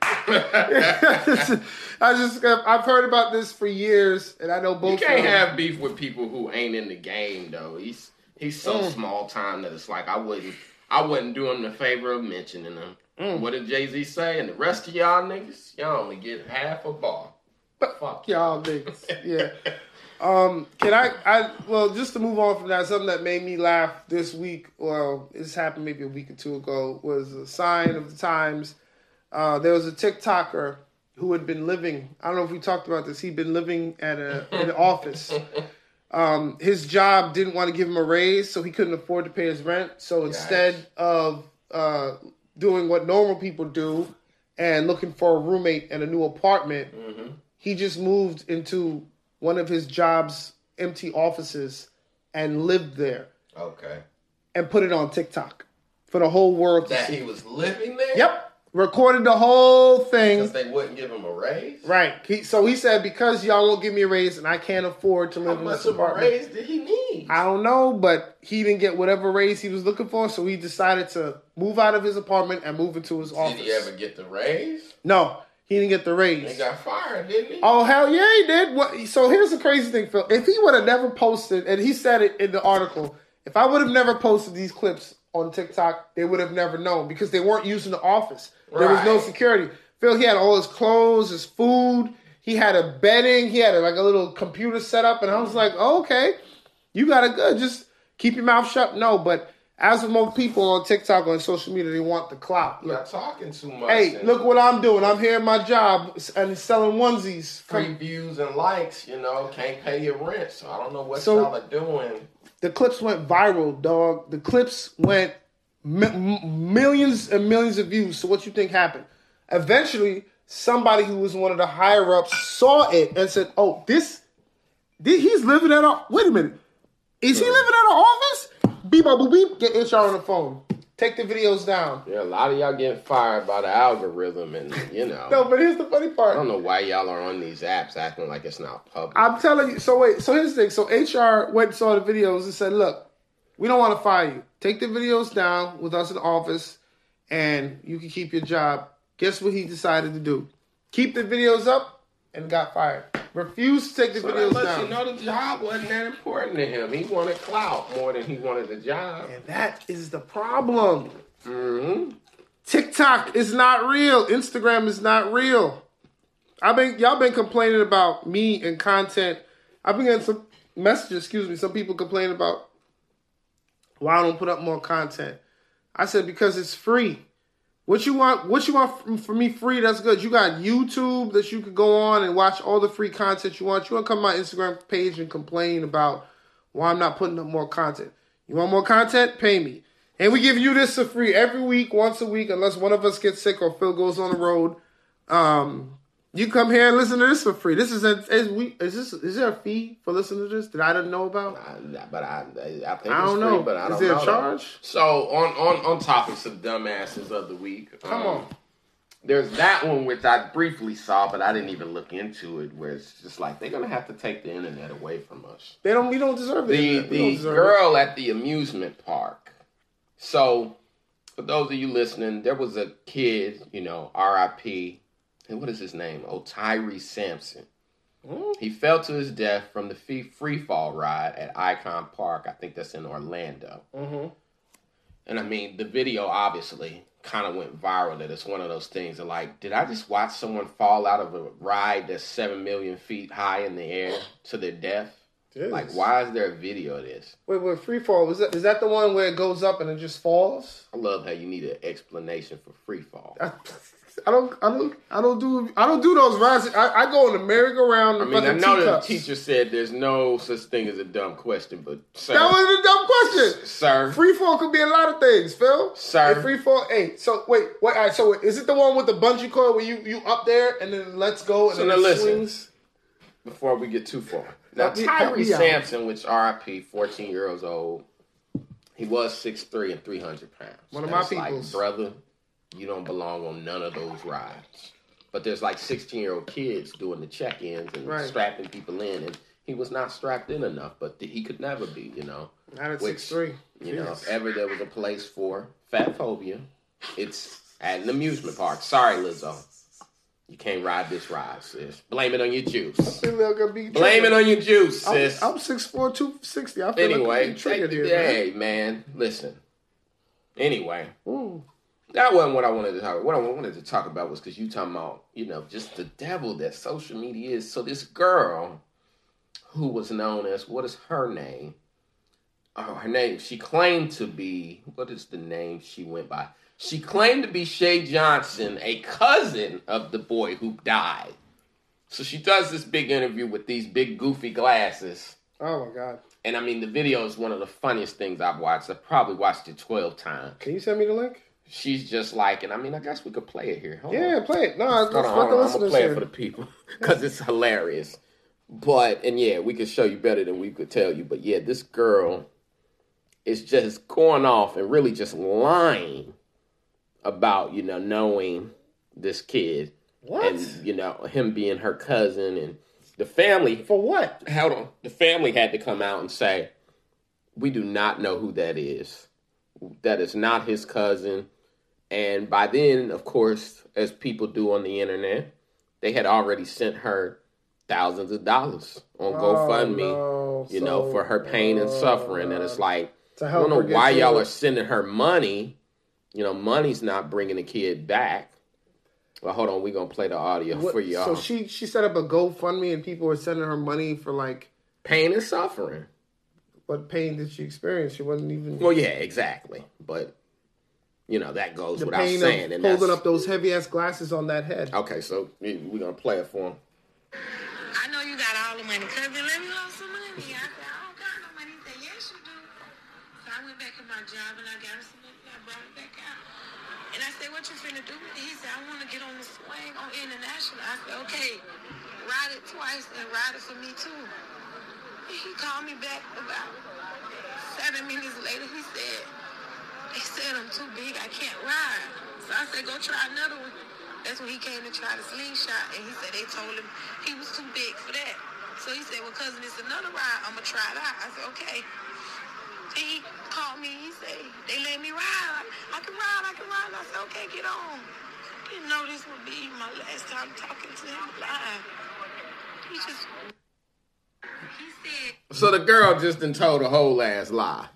I just I've heard about this for years, and I know both. You can't have beef with people who ain't in the game though. He's he's so Mm. small time that it's like I wouldn't I wouldn't do him the favor of mentioning him. Mm. What did Jay Z say? And the rest of y'all niggas, y'all only get half a bar. Fuck y'all niggas. Yeah. Um, can I? I well, just to move on from that, something that made me laugh this week. Well, this happened maybe a week or two ago. Was a sign of the times. Uh, there was a TikToker who had been living. I don't know if we talked about this. He'd been living at a an office. Um, his job didn't want to give him a raise, so he couldn't afford to pay his rent. So instead of uh, doing what normal people do and looking for a roommate and a new apartment, he just moved into one of his job's empty offices and lived there Okay. and put it on TikTok for the whole world to That see. he was living there? Yep. Recorded the whole thing. Because they wouldn't give him a raise? Right. He, so he said, because y'all won't give me a raise and I can't afford to How live in this apartment. raise did he need? I don't know, but he didn't get whatever raise he was looking for, so he decided to move out of his apartment and move into his office. Did he ever get the raise? No, he didn't get the raise. He got fired, didn't he? Oh hell yeah, he did. What? So here's the crazy thing, Phil. If he would have never posted, and he said it in the article, if I would have never posted these clips on TikTok, they would have never known because they weren't using the office. There was no security. Phil, he had all his clothes, his food. He had a bedding. He had a, like a little computer set up, and I was mm. like, oh, okay, you got it good. Just keep your mouth shut. No, but as with most people on TikTok on social media, they want the clout. You're talking too much. hey, and look what I'm doing. I'm here at my job and selling onesies. free views and likes, you know, can't pay your rent. So I don't know what So- y'all are doing. The clips went viral, dog. The clips went mi- millions and millions of views. So what you think happened? Eventually, somebody who was one of the higher ups saw it and said, "Oh, this, this he's living at our. Wait a minute, is he living at our office? Beep, boop, beep. Get HR on the phone. Take the videos down. Yeah, a lot of y'all getting fired by the algorithm, and you know. No, but here's the funny part. I don't know why y'all are on these apps acting like it's not public. I'm telling you. So wait. So here's the thing. So HR went and saw the videos and said, "Look, we don't want to fire you. Take the videos down with us in the office, and you can keep your job." Guess what he decided to do? Keep the videos up and got fired. Refused to take the that videos down. you know the job wasn't that important to him. He wanted clout more than he wanted the job. and that is the problem. hmm TikTok is not real. Instagram is not real. I've been y'all been complaining about me and content. I've been getting some messages, excuse me, some people complaining about why I don't put up more content. I said because it's free. What you want? What you want from, for me free? That's good. You got YouTube that you could go on and watch all the free content you want. You want to come to my Instagram page and complain about why I'm not putting up more content. You want more content? Pay me. And we give you this for free every week, once a week, unless one of us gets sick or Phil goes on the road. Um, you come here and listen to this for free. This is a is we is this is there a fee for listening to this that I didn't know about? I, but I, I think I don't free, know. But I Is don't there a know though. charge? So on on on topics of dumbasses of the week. Come um, on. There's that one which I briefly saw, but I didn't even look into it. Where it's just like they're gonna have to take the internet away from us. They don't we don't deserve it. The the deserve it. girl at the amusement park. So, for those of you listening, there was a kid, you know, R.I.P. And what is his name? Oh, Tyree Sampson. Mm. He fell to his death from the free free fall ride at Icon Park. I think that's in Orlando. Mhm. And I mean, the video obviously kind of went viral. That it's one of those things that, like, did I just watch someone fall out of a ride that's seven million feet high in the air to their death? Like, why is there a video of this? Wait, wait, free fall. Is that is that the one where it goes up and it just falls? I love how you need an explanation for free fall. I, don't, I don't, I don't do, I don't do those rides. I, I go on the merry-go-round. I mean, I know the teacher said there's no such thing as a dumb question, but sir, That wasn't a dumb question. sir, Free fall could be a lot of things, Phil. Sir. Hey, free fall. Hey, so wait, wait. All right, so is it the one with the bungee cord where you you up there and then let's go and So then listen. swings? before we get too far. Now, Help me- help Tyree out. Sampson, which RIP, 14 years old, he was 6'3 and 300 pounds. One of my That's like, peoples. brother, you don't belong on none of those rides. But there's like 16 year old kids doing the check ins and Right. strapping people in, and he was not strapped in enough, but he could never be, you know. Not at Which, six three. You know, if ever there was a place for fat phobia, it's at an amusement park. Sorry, Lizzo. You can't ride this ride, sis. Blame it on your juice. Blame it on your juice, I'm, sis. I'm 6'4", 260. I feel anyway, like I'm triggered here. hey, man, listen. Anyway, Ooh. That wasn't what I wanted to talk. What I wanted to talk about was because you talking about, you know, just the devil that social media is. So this girl, who was known as what is her name? Oh, her name. She claimed to be what is the name she went by? She claimed to be Shay Johnson, a cousin of the boy who died. So she does this big interview with these big goofy glasses. Oh my god. And I mean, the video is one of the funniest things I've watched. I've probably watched it 12 times. Can you send me the link? She's just like, and I mean, I guess we could play it here. Hold on. Yeah, play it. No, let's Hold on, hold on. I'm gonna play it for the people because it's hilarious. But and yeah, we could show you better than we could tell you. But yeah, this girl is just going off and really just lying about you know knowing this kid What? and you know him being her cousin and the family. For what? Hold on, the family had to come out and say, "We do not know who that is. That is not his cousin." And by then, of course, as people do on the internet, they had already sent her thousands of dollars on oh, GoFundMe, Oh, no. you know, for her pain and suffering. And it's like, I don't know why y'all are sending her money. You know, money's not bringing the kid back. Well, hold on, we're gonna play the audio What- for y'all. So she she set up a GoFundMe and people were sending her money for like pain and suffering. what pain did she experience? She wasn't even Well, yeah, exactly. But you know that goes the without pain saying. of And holding up those heavy ass glasses on that head. okay. So we- we're gonna play it for him. I know you got all the money. Cousin, let me hold some money. I said, I don't got no money. He said, yes, you do. So I went back to my job and I got him some money. I brought it back out. And I said, what you finna do? With it? He said, I wanna get on the swing on international. I said, okay, ride it twice and ride it for me too. And he called me back about seven minutes later. He said, they said I'm too big, I can't ride. So I said, go try another one. That's when he came to try the slingshot, and he said they told him he was too big for that. So he said, well, cousin, it's another ride. I'm gonna try it out. I said, okay. He called me. He said, they let me ride. I can ride. I can ride. I said, okay, get on. Didn't know this would be my last time talking to him live. He just, he said, So the girl just done told a whole ass lie.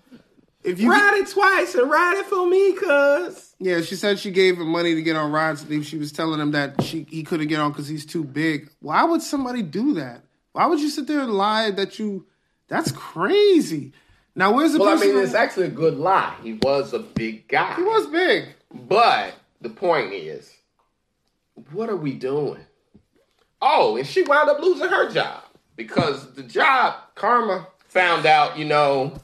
If you Ride it twice and ride it for me, cuz. Yeah, she said she gave him money to get on rides. She was telling him that she he couldn't get on because he's too big. Why would somebody do that? Why would you sit there and lie that you? That's crazy. Now where's the Well, I person? mean, it's actually a good lie. He was a big guy. he was big. But the point is, what are we doing? Oh, and she wound up losing her job because the job Karma. found out, you know,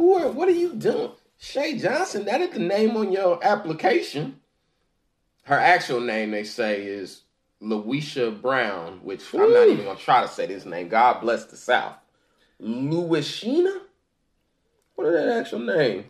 who are, what are you doing? Shay Johnson, that is the name on your application. Her actual name, they say, is Louisha Brown, which I'm not even going to try to say this name. God bless the South. Louisina? What is that actual name?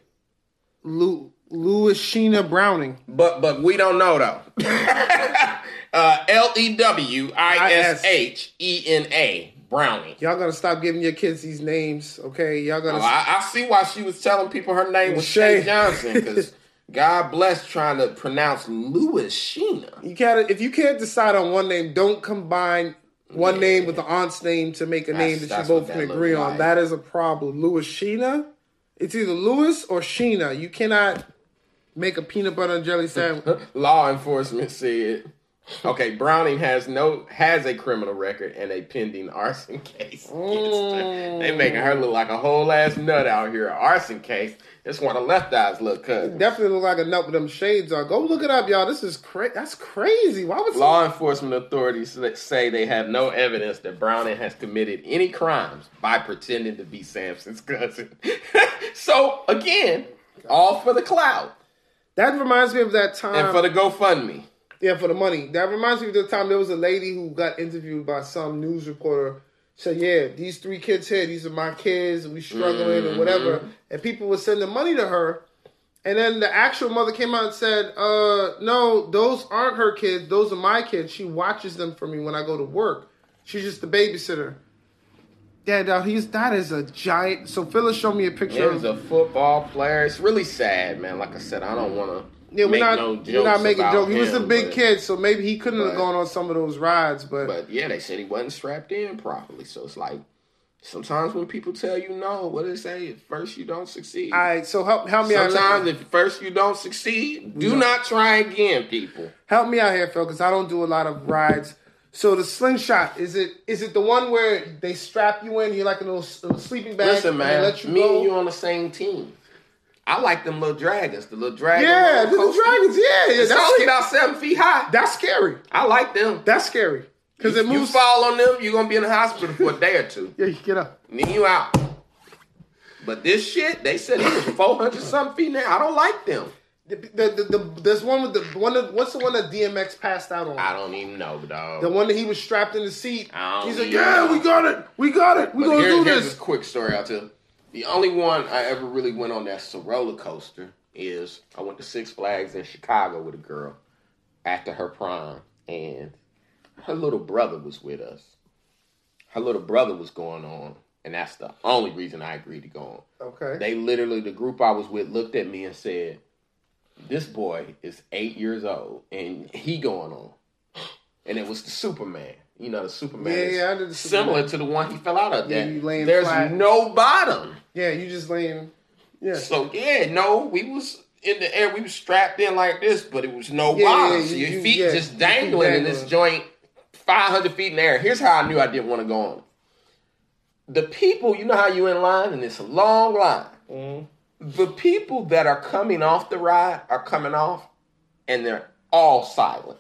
Lu Louis Sheena Browning. But but we don't know though. uh, L E W I S H E N A Brownie. Y'all gotta stop giving your kids these names, okay? Y'all gotta. Oh, I, I see why she was telling people her name was Shay Shay. Johnson because God bless trying to pronounce Louis Sheena. you can't. If you can't decide on one name, don't combine one Yeah. name with the aunt's name to make a That's- name that you both can agree on. like. That is a problem. Louis Sheena. It's either Louis or Sheena. You cannot make a peanut butter and jelly sandwich. Law enforcement said, okay, Browning has no has a criminal record and a pending arson case. they mm. making her look like a whole ass nut out here. An arson case. It's one of Left Eye's little cousins. Definitely look like a nut with them shades on. Go look it up, y'all. This is crazy. That's crazy. Why would Law enforcement authorities that say they have no evidence that Browning has committed any crimes by pretending to be Sampson's cousin. so again, all for the clout that reminds me of that time? and for the GoFundMe. Yeah, for the money. That reminds me of the time there was a lady who got interviewed by some news reporter. Said, "Yeah, these three kids here, these are my kids, and we struggling and whatever." And people were sending money to her, and then the actual mother came out and said, "Uh, no, those aren't her kids. Those are my kids. She watches them for me when I go to work. She's just the babysitter." Yeah, dog, he's that is a giant. So Phyllis showed me a picture. He was a football player. It's really sad, man. Like I said, I don't want to yeah, we're not no we're not making jokes. He was a big but- kid, so maybe he couldn't have gone on some of those rides. But, But yeah, they said he wasn't strapped in properly. So it's like sometimes when people tell you no, what do they say? At first you don't succeed. all right, so help help me out. Sometimes if first you don't succeed, do not try again, people. Help me out here, Phil, because I don't do a lot of rides. So the slingshot is it is it the one where they strap you in? You're like a little, little sleeping bag. Listen, man, let you me go? and you on the same team. I like them little dragons, the little dragon. yeah, the, coaster. dragons. Yeah, yeah. It's That's only about seven feet high. That's scary. I like them. That's scary because it moves. You fall on them, you're gonna be in the hospital for a day or two. Yeah, you get up. And then you out. But this shit, they said it was 400 something feet now. I don't like them. The, the, the, the, there's one with the one. Of, what's the one that DMX passed out on? I don't even know, dog. The one that he was strapped in the seat. I don't He's like, yeah, know. we got it. We got it. We But gonna here- do here's this. a quick story I'll tell. The only one I ever really went on that's a roller coaster is I went to Six Flags in Chicago with a girl after her prom, and her little brother was with us. Her little brother was going on, and that's the only reason I agreed to go on. Okay. They literally, the group I was with, looked at me and said, "This boy is eight years old, and he going on." And it was the Superman. You know, the Superman Yeah, yeah, I did the similar to the one he fell out of. Yeah, That there's flat. no bottom. Yeah, you just laying. Yeah. So yeah, no, we was in the air. We was strapped in like this, but it was no Yeah, bottom. yeah, you- your you- feet yeah, just feet dangling in this joint, five hundred feet in the air. Here's how I knew I didn't want to go on. The people, you know how you in line and it's a long line. Mm-hmm. The people that are coming off the ride are coming off, and they're all silent.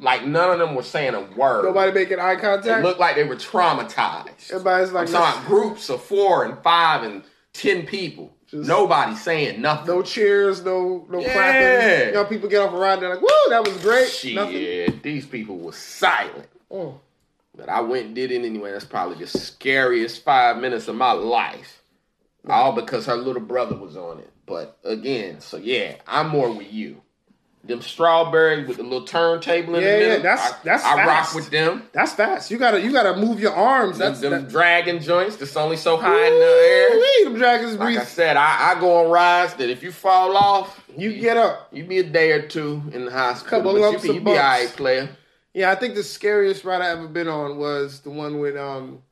Like none of them were saying a word. Nobody making eye contact. It looked like they were traumatized. Everybody's like, I'm talking groups of four and five and ten people. Just Nobody saying nothing. no cheers, no no Yeah. clapping. You know, people get off a ride, they're like, "Woo, that was great." Shit, Nothing. these people were silent. Mm. But I went and did it anyway. That's probably the scariest five minutes of my life. All because her little brother was on it. But again, so yeah, I'm more with you. Them strawberries with the little turntable in Yeah, the yeah, middle. that's- I, that's I rock with them. That's fast. You gotta you gotta move your arms. Them, That's them that, dragon joints that's only so high in the air. Them dragons Like I said, I, I go on rides that if you fall off, You get up. you be a day or two in the hospital. Couple lumps you be, of you be all right, player. Yeah, I think the scariest ride I ever been on was the one with um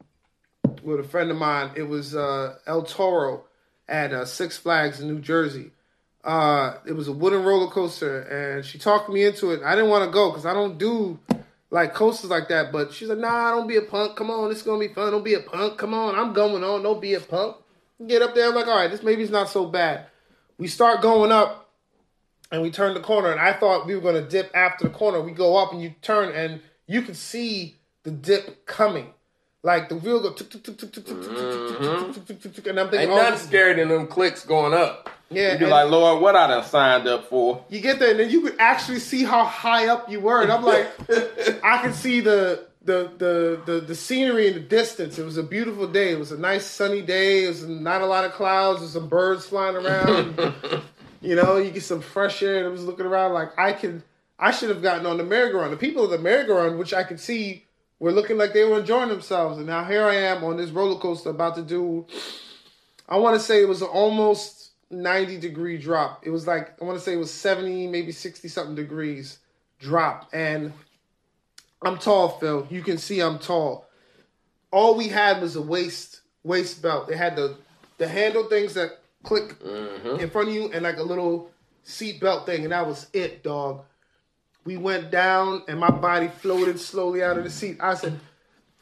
with a friend of mine. It was uh El Toro at uh, Six Flags in New Jersey. Uh, it was a wooden roller coaster, and she talked me into it. I didn't want to go because I don't do like coasters like that. But she's like, "Nah, don't be a punk. Come on, it's gonna be fun. Don't be a punk. Come on, I'm going on. Don't be a punk." Get up there. I'm like, "All right, this maybe it's not so bad." We start going up, and we turn the corner, and I thought we were gonna dip after the corner. We go up, and you turn, and you can see the dip coming. Like the wheel go and I'm thinking Ain't nothing scary than them clicks going up. Yeah. You'd be like, Lord, what I done signed up for. You get there and then you could actually see how high up you were. And I'm like, I can see the the, the the the scenery in the distance. It was a beautiful day. It was a nice sunny day. It was not a lot of clouds. There's some birds flying around. you know, you get some fresh air. And I was looking around like I can. I should have gotten on the merry-go-round. The people of the merry-go-round, which I could see were looking like they were enjoying themselves and now here i am on this roller coaster about to do I want to say it was an almost 90 degree drop. It was like, I want to say it was 70, maybe 60 something degrees drop. And I'm tall, Phil. You can see I'm tall. All we had was a waist waist belt. They had the the handle things that click mm-hmm. in front of you and like a little seat belt thing, and that was it, dog. We went down and my body floated slowly out of the seat. I said,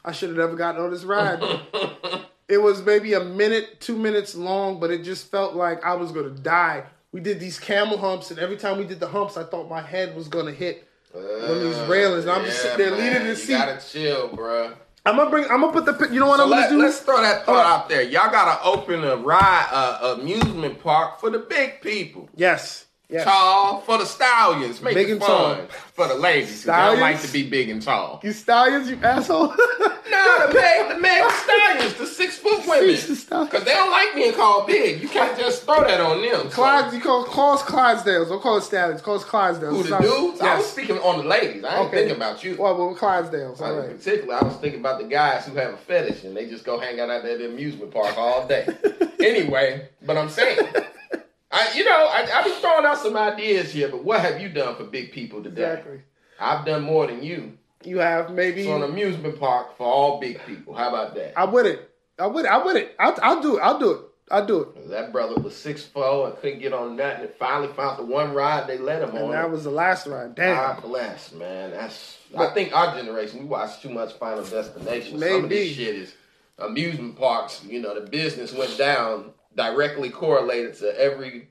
I should have never gotten on this ride. It was maybe a minute, two minutes long, but it just felt like I was gonna die. We did these camel humps, and every time we did the humps, I thought my head was gonna hit one of these railings. And I'm just sitting there leaning in the You seat. gotta chill, bruh. I'm gonna bring. I'm gonna put the. You know what So I'm let, gonna do? us throw that thought Uh, out there. Y'all gotta open a ride, uh, amusement park for the big people. Yes. Yes. Tall for the stallions. Make Big it and fun tall. for the ladies. They like to be big and tall. You stallions, you asshole. No, the Meg, the Meg stallions, the six foot women. Because they don't like being called big. You can't just throw that on them. So, you call call us Clydesdales. Don't call us stallions. Call us Clydesdales. who the dudes? I was speaking on the ladies. I ain't Okay. thinking about you. Well, well, Clydesdales. All In particular, I was thinking about the guys who have a fetish and they just go hang out at the amusement park all day. anyway, but I'm saying, I you know, I, I be throwing out some ideas here, but what have you done for big people today? Exactly. I've done more than you. You have maybe. So an amusement park for all big people. How about that? I would it. I would it. I would it. I'll, I'll do it. I'll do it. I'll do it. That brother was six four and couldn't get on nothing. And finally found the one ride they let him And on. that was the last ride. Damn. God bless, man. That's. I think our generation we watch too much Final Destination. Some of Maybe. this shit is amusement parks. You know, the business went down directly correlated to every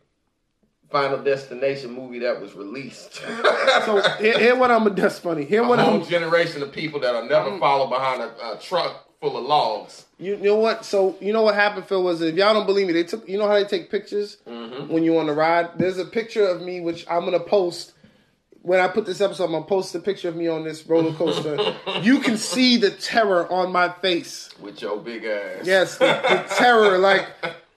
Final Destination movie that was released. So here, here what I'm. A that's funny. Here a what whole I'm. generation of people that'll never mm. follow behind a, a truck full of logs. You know what? So you know what happened, Phil? Was if y'all don't believe me, they took. You know how they take pictures mm-hmm. when you're on the ride. There's a picture of me which I'm gonna post. When I put this episode, I'm gonna post a picture of me on this roller coaster. you can see the terror on my face. With your big ass. Yes, the, the terror. Like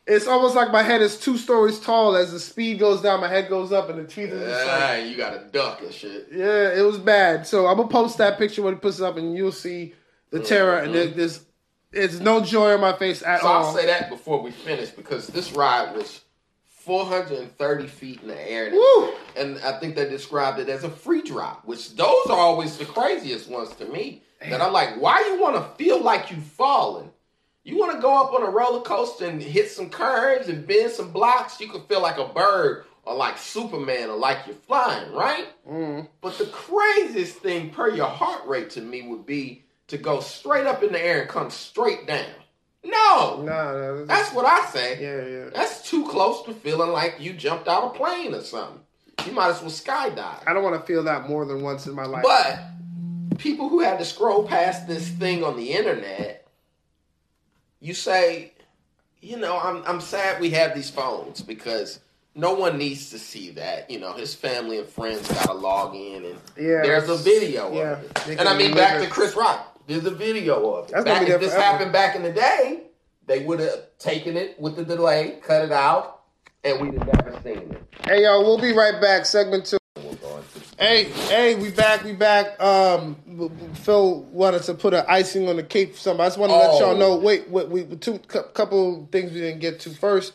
it's almost like my head is two stories tall. As the speed goes down, my head goes up, and the teeth are just like. You got to duck and shit. Yeah, it was bad. So I'm gonna post that picture when he puts it up, and you'll see the terror. And there, there's, it's no joy on my face at So all. I'll say that before we finish because this ride was 430 feet in the air. Woo! And I think they described it as a free drop, which those are always the craziest ones to me. That I'm like, why you want to feel like you've fallen? You want to go up on a roller coaster and hit some curves and bend some blocks? You could feel like a bird or like Superman or like you're flying, right? Mm. But the craziest thing per your heart rate to me would be to go straight up in the air and come straight down. No, no, nah, that's what I say. yeah, yeah. That's too close to feeling like you jumped out a plane or something. You might as well skydive. I don't want to feel that more than once in my life. But people who had to scroll past this thing on the internet, you say, you know, I'm I'm sad we have these phones because no one needs to see that. You know, his family and friends got to log in, and Yeah, there's a video yeah, of it. And I mean, back to Chris Rock, there's a video of it. That's Back, if this forever. happened back in the day, they would have taken it with the delay, cut it out, and we'd have never seen it. Hey, y'all, we'll be right back. Segment two. We're going to- Hey, hey, we back, we back. Um, Phil wanted to put an icing on the cake for something. I just want to let Oh. y'all know. Wait, wait, we two cou- couple things we didn't get to first.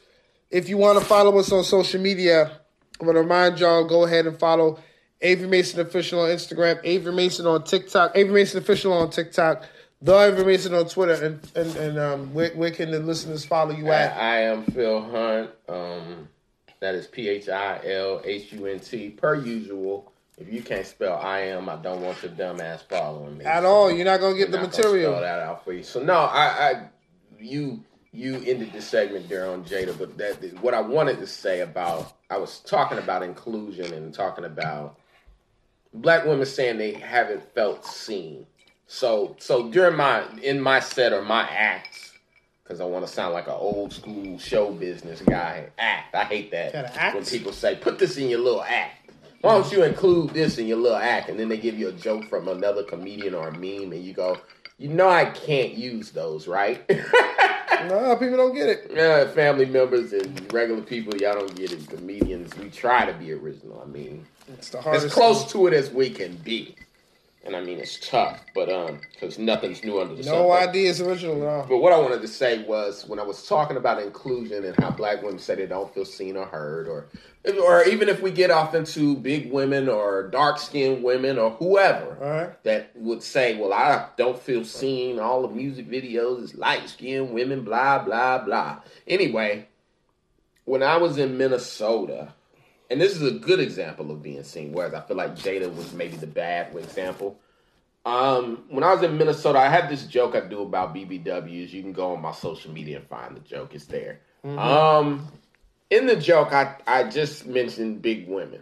If you want to follow us on social media, I want to remind y'all go ahead and follow Avery Mason official on Instagram, Avery Mason on TikTok, Avery Mason official on TikTok, the Avery Mason on Twitter, and and, and um, where, where can the listeners follow you I, at? I am Phil Hunt. Um, that is P H I L H U N T. Per usual, if you can't spell I am, I don't want your dumb ass following me. At all, you're not gonna get the material. Spell that out for you. So no, I, I, you, you ended the segment there on Jada, but that what I wanted to say about I was talking about inclusion and talking about black women saying they haven't felt seen. So so during my in my set or my acts, because I want to sound like an old school show business guy. Act. I hate that act? when people say put this in your little act. Why don't you include this in your little act? And then they give you a joke from another comedian or a meme, and you go, you know, I can't use those, right? No, people don't get it. yeah, family members and regular people, y'all don't get it. Comedians, we try to be original. I mean, It's the hardest. as close to it as we can be. And I mean, it's tough, but um, because nothing's new under the sun. No idea is original at all. But what I wanted to say was when I was talking about inclusion and how black women say they don't feel seen or heard, or or even if we get off into big women or dark skinned women or whoever right. that would say, Well, I don't feel seen, all the music videos is light skinned women, blah, blah, blah. Anyway, when I was in Minnesota, and this is a good example of being seen, whereas I feel like Jada was maybe the bad example. Um, when I was in Minnesota, I had this joke I do about BBWs. You can go on my social media and find the joke. It's there. Um, in the joke, I I just mentioned big women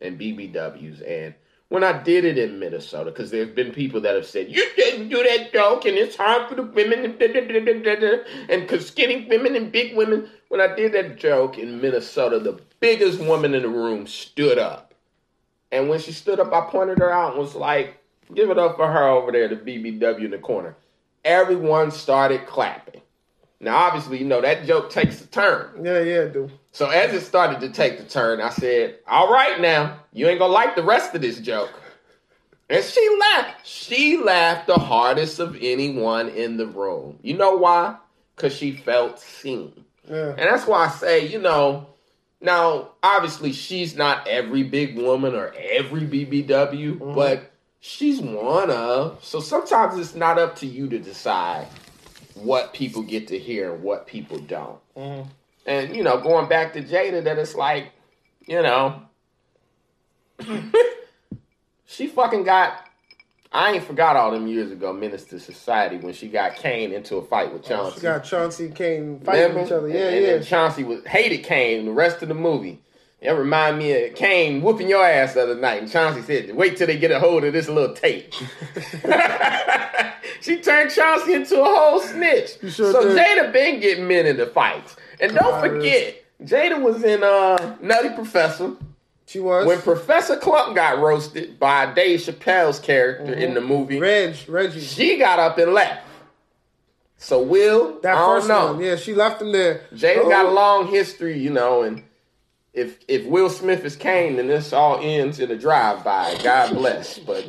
and BBWs, and when I did it in Minnesota, because there's been people that have said you didn't do that joke, and it's hard for the women, and da, da, da, da, da, da," and because skinny women and big women. When I did that joke in Minnesota, the biggest woman in the room stood up, and when she stood up, I pointed her out and was like, "Give it up for her over there, the BBW in the corner." Everyone started clapping. Now, obviously, you know that joke takes a turn. Yeah, yeah, dude. So as it started to take the turn, I said, "All right, now you ain't gonna like the rest of this joke." And she laughed. She laughed the hardest of anyone in the room. You know why? Because she felt seen. Yeah. And that's why I say, you know, now obviously she's not every big woman or every BBW, Mm-hmm. but she's one of. So sometimes it's not up to you to decide what people get to hear and what people don't. Mhm. And you know, going back to Jada, that it's like, you know, she fucking got. I ain't forgot all them years ago, Menace II Society, when she got Caine into a fight with Chauncey. She got Chauncey and Caine fighting Remember? each other. Yeah, and, and yeah. then Chauncey was hated Caine the rest of the movie. It remind me of Caine whooping your ass the other night, and Chauncey said, "Wait till they get a hold of this little tape." she turned Chauncey into a whole snitch. sure so did. Jada been getting men into fights, and don't forget, Jada was in uh, Nutty Professor She was. when Professor Klump got roasted by Dave Chappelle's character in the movie. Reg, Reggie. She got up and left. So Will, that I first know. one. Yeah, she left him there. Jada Oh, got a long history, you know, and if if Will Smith is Caine, then this all ends in a drive-by. God bless. But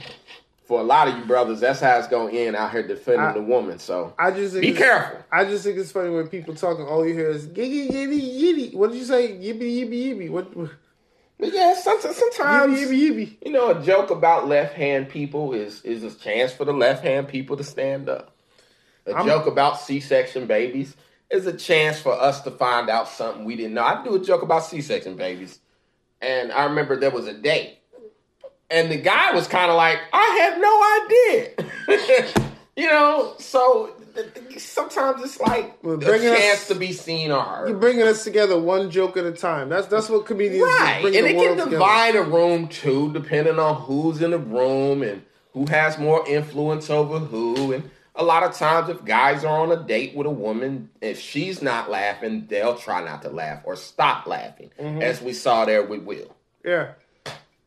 for a lot of you brothers, that's how it's gonna end out here defending I- the woman. So I just think be careful. I just think it's funny when people talking. All oh, you hear is giggy yibby yibby. What did you say? Yibby yibby yibby. What? what But yeah, sometimes, sometimes yibby yibby yibby. you know, a joke about left hand people is is a chance for the left hand people to stand up. A I'm- joke about C section babies is a chance for us to find out something we didn't know. I do a joke about C section babies, and I remember there was a date, and the guy was kind of like, "I had no idea," you know. So sometimes it's like a bringing us- chance to be seen or heard. You're bringing us together one joke at a time. That's that's what comedians do, Right, bring and it can world together. divide a room too, depending on who's in the room and who has more influence over who. And a lot of times if guys are on a date with a woman, if she's not laughing, they'll try not to laugh or stop laughing, Mm-hmm. as we saw there with Will. Yeah.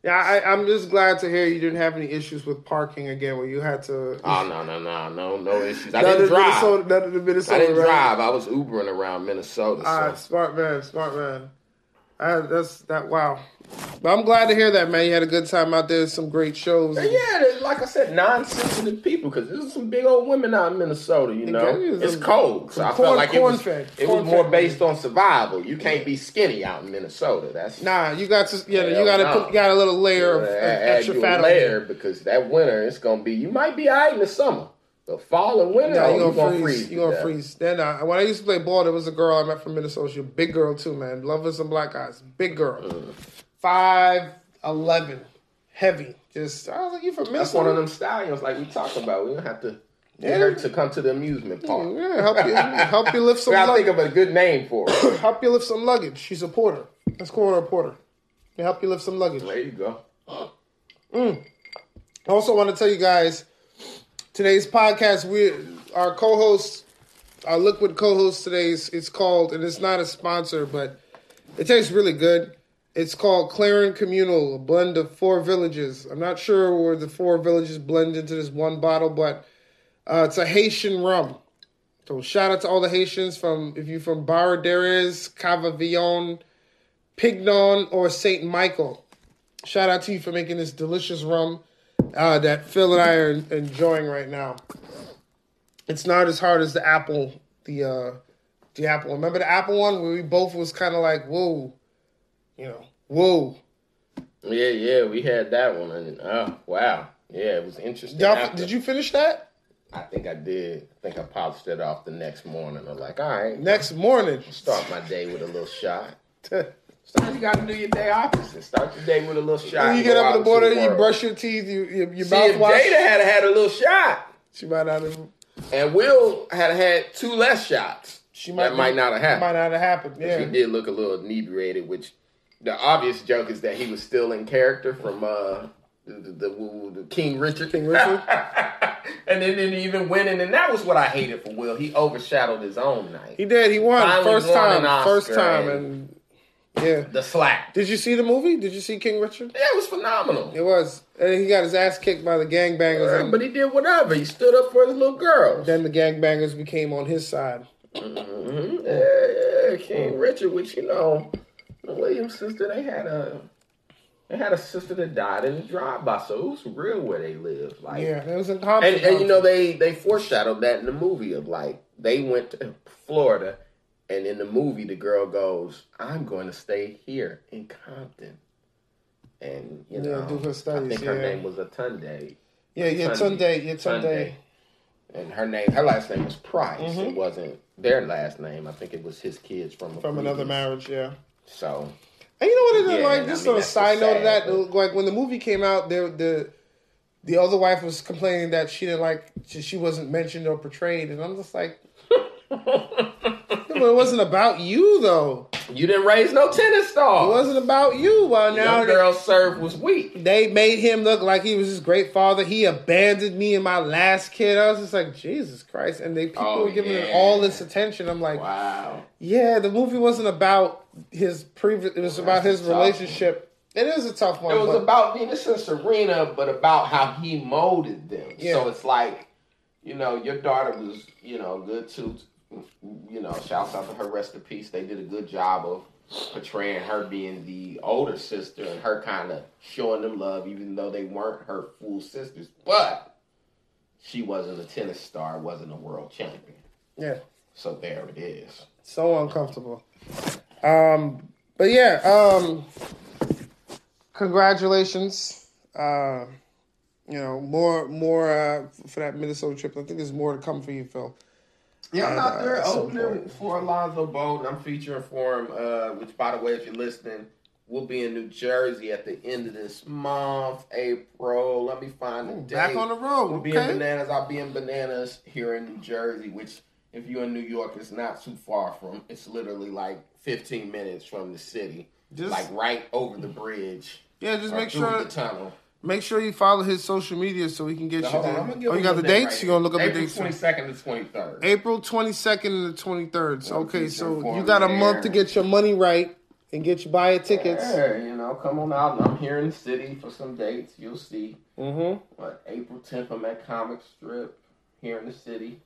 Yeah, I, I'm just glad to hear you didn't have any issues with parking again where you had to. Oh no no no no no issues. I didn't drive. Minnesota, none of the Minnesota. I didn't right? drive. I was Ubering around Minnesota. So. All right, smart man, smart man. I, that's that. Wow. But I'm glad to hear that, man. You had a good time out there. Some great shows. Yeah, like I said, non-sensitive people because there's some big old women out in Minnesota. You know, there's it's cold, so I corn- felt like it was it was more based on survival. You can't be skinny out in Minnesota. That's Nah, you got to. Yeah, Hell you got to no. put. Got a little layer of, of add extra you fat layer you. because that winter it's gonna be. You might be alright in the summer, The fall and winter, Yeah, oh, you you gonna, gonna freeze. freeze. You to gonna freeze. Then uh, when I used to play ball, there was a girl I met from Minnesota. She a big girl too, man. Loving some black guys. Big girl. Mm. Five eleven, heavy. Just I was like, you from? That's one of them stallions like we talked about. We don't have to Yeah. get her to come to the amusement park. Yeah, help you help you lift some gotta luggage. think of a good name for her. help you lift some luggage. She's a porter. Let's call her a porter. To help you lift some luggage. there you go. Mm. I also want to tell you guys today's podcast. We our co-host, our liquid co-host today's. It's called, and it's not a sponsor, but it tastes really good. It's called Clairin Communal, a blend of four villages. I'm not sure where the four villages blend into this one bottle, but uh, it's a Haitian rum. So shout out to all the Haitians from if you're from Baradères, Cavaillon, Pignon, or Saint Michael. Shout out to you for making this delicious rum uh, that Phil and I are enjoying right now. It's not as hard as the apple, the uh, the apple. Remember the apple one where we both was kind of like, whoa, you know, whoa. Yeah, yeah, we had that one, and oh wow, yeah, it was interesting. Y'all, after. did you finish that I think I did. I think I polished it off the next morning. I'm like, all right, next morning? start my day with a little shot. Sometimes you gotta do your day opposite. Start your day with a little shot. When you get up in the morning, you brush your teeth, you you, your See, mouth wash. Jada had had a little shot, She might not have. and Will had had two less shots, She might that might not have happened. Might not have happened. Yeah. He did look a little inebriated, which the obvious joke is that he was still in character from uh, the, the, the, the King Richard. King Richard? and then didn't even winning, and that was what I hated for Will. He overshadowed his own night. He did. He won Finally first won time. an First time, and- yeah. the slack. Did you see the movie? Did you see King Richard? Yeah, it was phenomenal. It was. And he got his ass kicked by the gangbangers, Yeah, and but he did whatever. He stood up for his little girls. then the gangbangers became on his side. Mhm. Yeah, yeah, King Richard, which you know, the Williams sister, they had a they had a sister that died in a drive-by, so it was real where they lived. Like, Yeah, it was in Compton. and and you know they they foreshadowed that in the movie of like they went to Florida, and in the movie the girl goes, "I'm going to stay here in Compton," and you Yeah, know, do her studies, I think her yeah. name was Yetunde. yeah, yeah, Tunde. Yeah, Tunde. And her name, her last name was Price. It wasn't their last name. I think it was his kids from a Mm-hmm. From another marriage, yeah. So And you know what it is Yeah, like? I Just mean, on a side note of that, sad, like when the movie came out, there the the other wife was complaining that she didn't like she, she wasn't mentioned or portrayed, and I'm just like, "Yeah, it wasn't about you though. You didn't raise no tennis star. It wasn't about you. Well, now Your girl serve was weak. they made him look like he was his great father. He abandoned me and my last kid. I was just like, Jesus Christ! And they people Oh, were giving it yeah. all this attention. I'm like, Wow. yeah, the movie wasn't about his previous. It was about his That's a tough relationship. It is a tough one. It was but- about Venus and Serena, but about how he molded them. Yeah. So it's like, you know, your daughter was, you know, good too. You know, shouts out to her, rest in peace. They did a good job of portraying her being the older sister and her kind of showing them love, even though they weren't her full sisters. But she wasn't a tennis star, wasn't a world champion. yeah. So there it is. so uncomfortable. Um, but yeah, um, congratulations. Uh, you know, more more uh, for that Minnesota trip. I think there's more to come for you, Phil. Yeah, I'm out uh, there so opening for Alonzo Bowden. I'm featuring for him, uh, which, by the way, if you're listening, we'll be in New Jersey at the end of this month, April. Let me find the Ooh, date. back on the road, We'll be in. Bananas. I'll be in Bananas here in New Jersey, which, if you're in New York, it's not too far from. It's literally like 15 minutes from the city, Just like right over the bridge. yeah, just make sure the tunnel. Make sure you follow his social media so he can get you there. I'm gonna give Oh, you got the dates? right you gonna look up April the dates? April twenty second to twenty third. April 22nd and the 23rd. So, okay, so you got a month to get your money right and get your buy your tickets. Yeah, you know, come on out. I'm here in the city for some dates. You'll see. Mm-hmm. What April tenth, I'm at Comic Strip here in the city.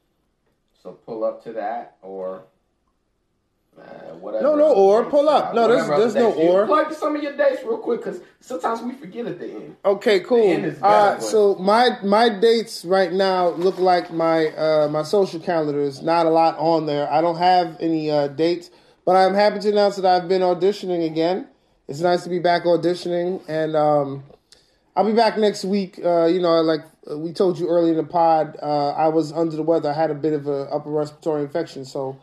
So pull up to that or. Uh, whatever. No, no, or, pull up. No, there's- there's no. You or. Plug some of your dates real quick because sometimes we forget at the end. Okay, cool. end is All right, better, so my my dates right now look like my uh, my social calendar is not a lot on there. I don't have any uh, dates, but I'm happy to announce that I've been auditioning again. It's nice to be back auditioning, and um, I'll be back next week. Uh, you know, like uh, we told you earlier in the pod, uh, I was under the weather. I had a bit of a upper respiratory infection, so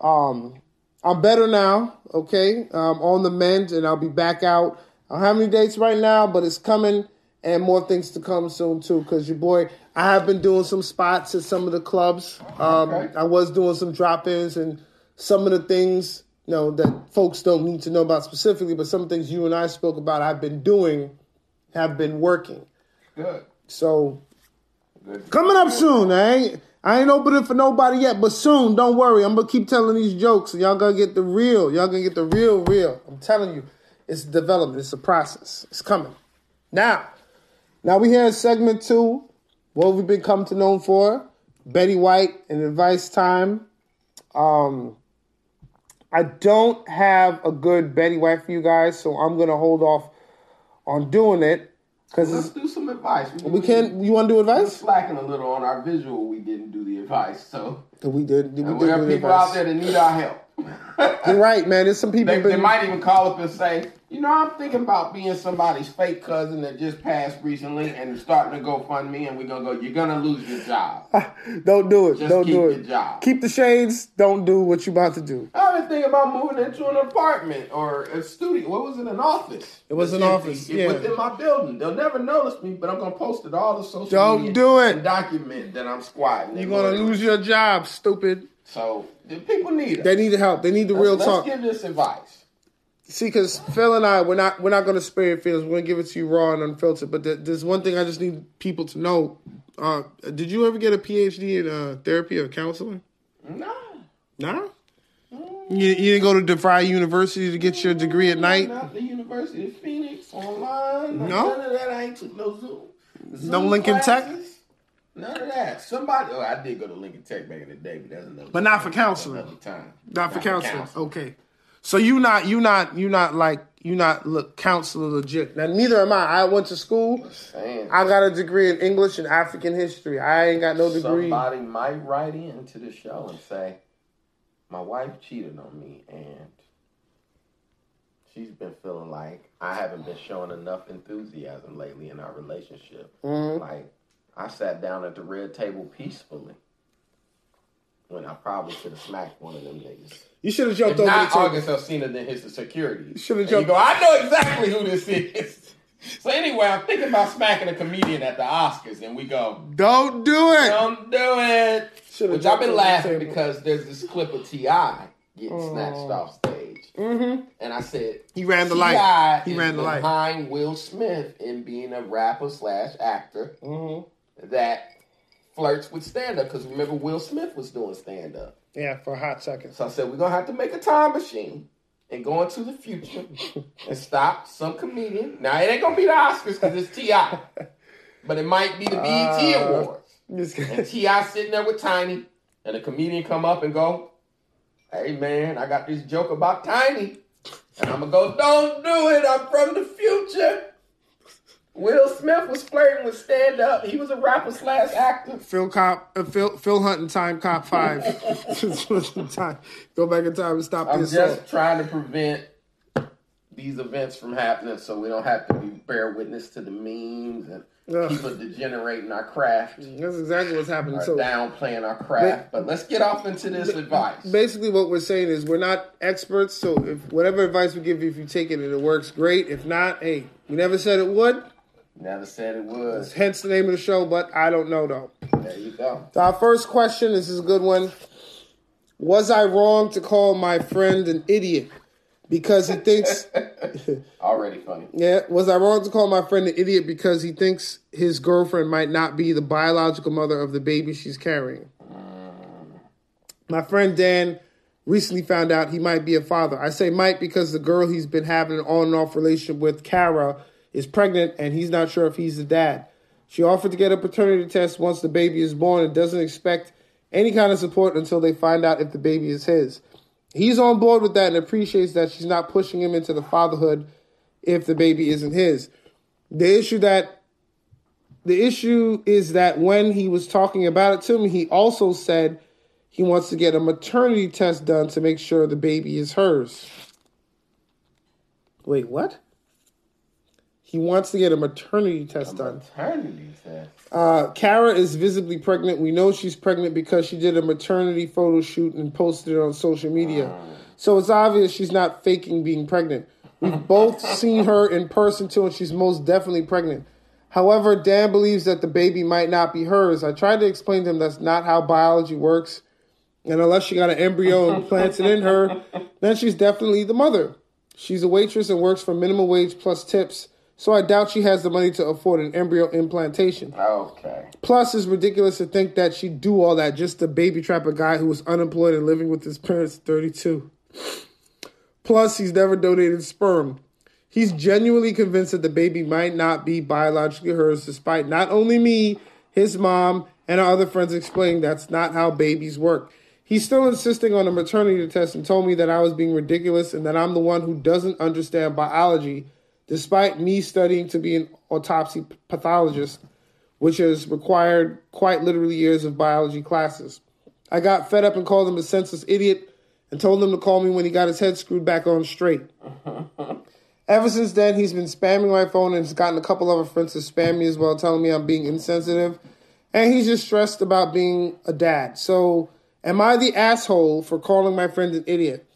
um, I'm better now. Okay, I'm on the mend, and I'll be back out. I don't have any dates right now, but it's coming, and more things to come soon too. Because your boy, I have been doing some spots at some of the clubs. Um, Okay. I was doing some drop-ins and some of the things you know that folks don't need to know about specifically, but some things you and I spoke about, I've been doing, have been working. Good. So Good. Coming up soon. Ain't I ain't opening it for nobody yet, but soon. Don't worry. I'm gonna keep telling these jokes, y'all gonna get the real. Y'all gonna get the real, real. I'm telling you, it's development. It's a process. It's coming. Now, now we here in segment two. What we've been come to known for, Betty White and advice time. Um, I don't have a good Betty White for you guys, so I'm gonna hold off on doing it Let's do some advice. we can't. You want to do We're advice? slacking a little on our visual. We didn't do the advice, so We did. We did there do are people advice. out there that need our help. You're right, man. There's some people. They, been, they might even call up and say, you know, I'm thinking about being somebody's fake cousin that just passed recently and starting to GoFundMe, and we're gonna go. You're gonna lose your job. don't do it. Just don't keep do your it. job. Keep the shades. Don't do what you're about to do. I've been thinking about moving into an apartment or a studio. What was it? An office. It was an It's office, empty. yeah. It's within my building. They'll never notice me, but I'm gonna post it all the social Don't media do it. and document that I'm squatting. You're gonna lose your job, stupid. So the people need it. They need the help. They need the real let's, talk. Let's give this advice. See, because Phil and I, we're not we're not gonna spare your feelings. We're gonna give it to you raw and unfiltered. But there- there's one thing I just need people to know. Uh, did you ever get a PhD in uh, therapy or counseling? Nah. Nah. You, you didn't go to DeVry University to get your degree at night. Not the University of Phoenix online. No? None of that. I ain't took no Zoom. Zoom No Lincoln Tech? None of that. Somebody. Oh, I did go to Lincoln Tech back in the day, but that's another. But not for counseling. Another time. Not for counseling. Okay. So you not you not you not like you not look counselor legit. Now neither am I. I went to school. I got a degree in English and African history. I ain't got no degree. somebody might write into the show and say, "My wife cheated on me, and she's been feeling like I haven't been showing enough enthusiasm lately in our relationship. Mhm. Like I sat down at the red table peacefully." When I probably should have smacked one of them niggas. You should have jumped If over the not table. August Alsina, then his security. should've And you jumped- go, I know exactly who this is. So anyway, I'm thinking about smacking a comedian at the Oscars, and we go, Don't do it. don't do it. Should've Which I've been over the laughing because there's this clip of T.I. getting snatched off stage, Mm-hmm. and I said He ran the T.I. light. He is ran the light. behind Will Smith in being a rapper slash actor Mm-hmm. that flirts with stand up. Because remember, Will Smith was doing stand up. Yeah, for a hot second. So I said, we're going to have to make a time machine and go into the future and stop some comedian. Now, it ain't going to be the Oscars because it's T.I., but it might be the BET Uh, Awards. Just- And T.I. sitting there with Tiny, and a comedian come up and go, hey, man, I got this joke about Tiny. And I'm to go, don't do it. I'm from the future. Will Smith was flirting with stand up. He was a rapper slash actor. Phil Cop, uh, Phil Phil Hunt and Time Cop Five. time. Go back in time and stop this. I'm the assault. just trying to prevent these events from happening so we don't have to be bear witness to the memes and Ugh. people degenerating our craft That's exactly what's happening. or So downplaying our craft. But let's get off into this advice. basically, what we're saying is we're not experts. So if whatever advice we give you, if you take it and it works, great. If not, hey, we never said it would. Never said it was. Hence the name of the show. But I don't know though. There you go. Our first question, this is a good one. Was I wrong to call my friend an idiot because he thinks. Already funny. Yeah, was I wrong to call my friend an idiot because he thinks his girlfriend might not be the biological mother of the baby she's carrying? Mm. My friend Dan recently found out he might be a father. I say might because the girl he's been having an on and off relationship with, Kara, is pregnant and he's not sure if he's the dad. She offered to get a paternity test once the baby is born and doesn't expect any kind of support until they find out if the baby is his. He's on board with that and appreciates that she's not pushing him into the fatherhood if the baby isn't his. The issue that the issue is that when he was talking about it to me, he also said he wants to get a maternity test done to make sure the baby is hers. Wait, what? He wants to get a maternity test done. Maternity test. Uh, Kara is visibly pregnant. We know she's pregnant because she did a maternity photo shoot and posted it on social media. So it's obvious she's not faking being pregnant. We've both seen her in person too, and she's most definitely pregnant. However, Dan believes that the baby might not be hers. I tried to explain to him that's not how biology works, and unless she got an embryo and plants it in her, then she's definitely the mother. She's a waitress and works for minimum wage plus tips, so I doubt she has the money to afford an embryo implantation. Okay. Plus, it's ridiculous to think that she'd do all that just to baby trap a guy who was unemployed and living with his parents at 32. Plus, he's never donated sperm. He's genuinely convinced that the baby might not be biologically hers, despite not only me, his mom, and our other friends explaining that's not how babies work. He's still insisting on a maternity test and told me that I was being ridiculous and that I'm the one who doesn't understand biology, despite me studying to be an autopsy pathologist, which has required quite literally years of biology classes. I got fed up and called him a senseless idiot and told him to call me when he got his head screwed back on straight. Ever since then, he's been spamming my phone and has gotten a couple other friends to spam me as well, telling me I'm being insensitive. And he's just stressed about being a dad. So, am I the asshole for calling my friend an idiot?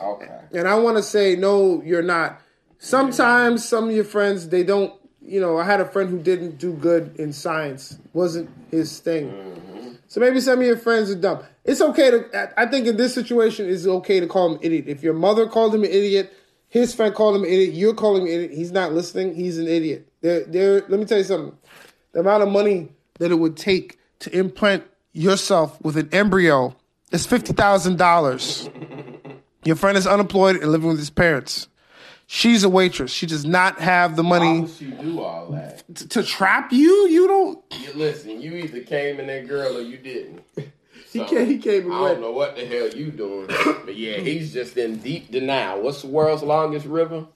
Okay. And I want to say, no, you're not. Sometimes some of your friends, they don't, you know, I had a friend who didn't do good in science, wasn't his thing. Mm-hmm. So maybe some of your friends are dumb. It's okay to, I think in this situation, it's okay to call him idiot. If your mother called him an idiot, his friend called him an idiot, you're calling him an idiot, he's not listening, he's an idiot. There, there, let me tell you something. The amount of money that it would take to implant yourself with an embryo is $50,000. Your friend is unemployed and living with his parents. She's a waitress. She does not have the money would you do all that? t- to trap you. You don't. You, listen, you either came in that girl or you didn't. He came. He came I don't know what the hell you doing, but yeah, he's just in deep denial. What's the world's longest river?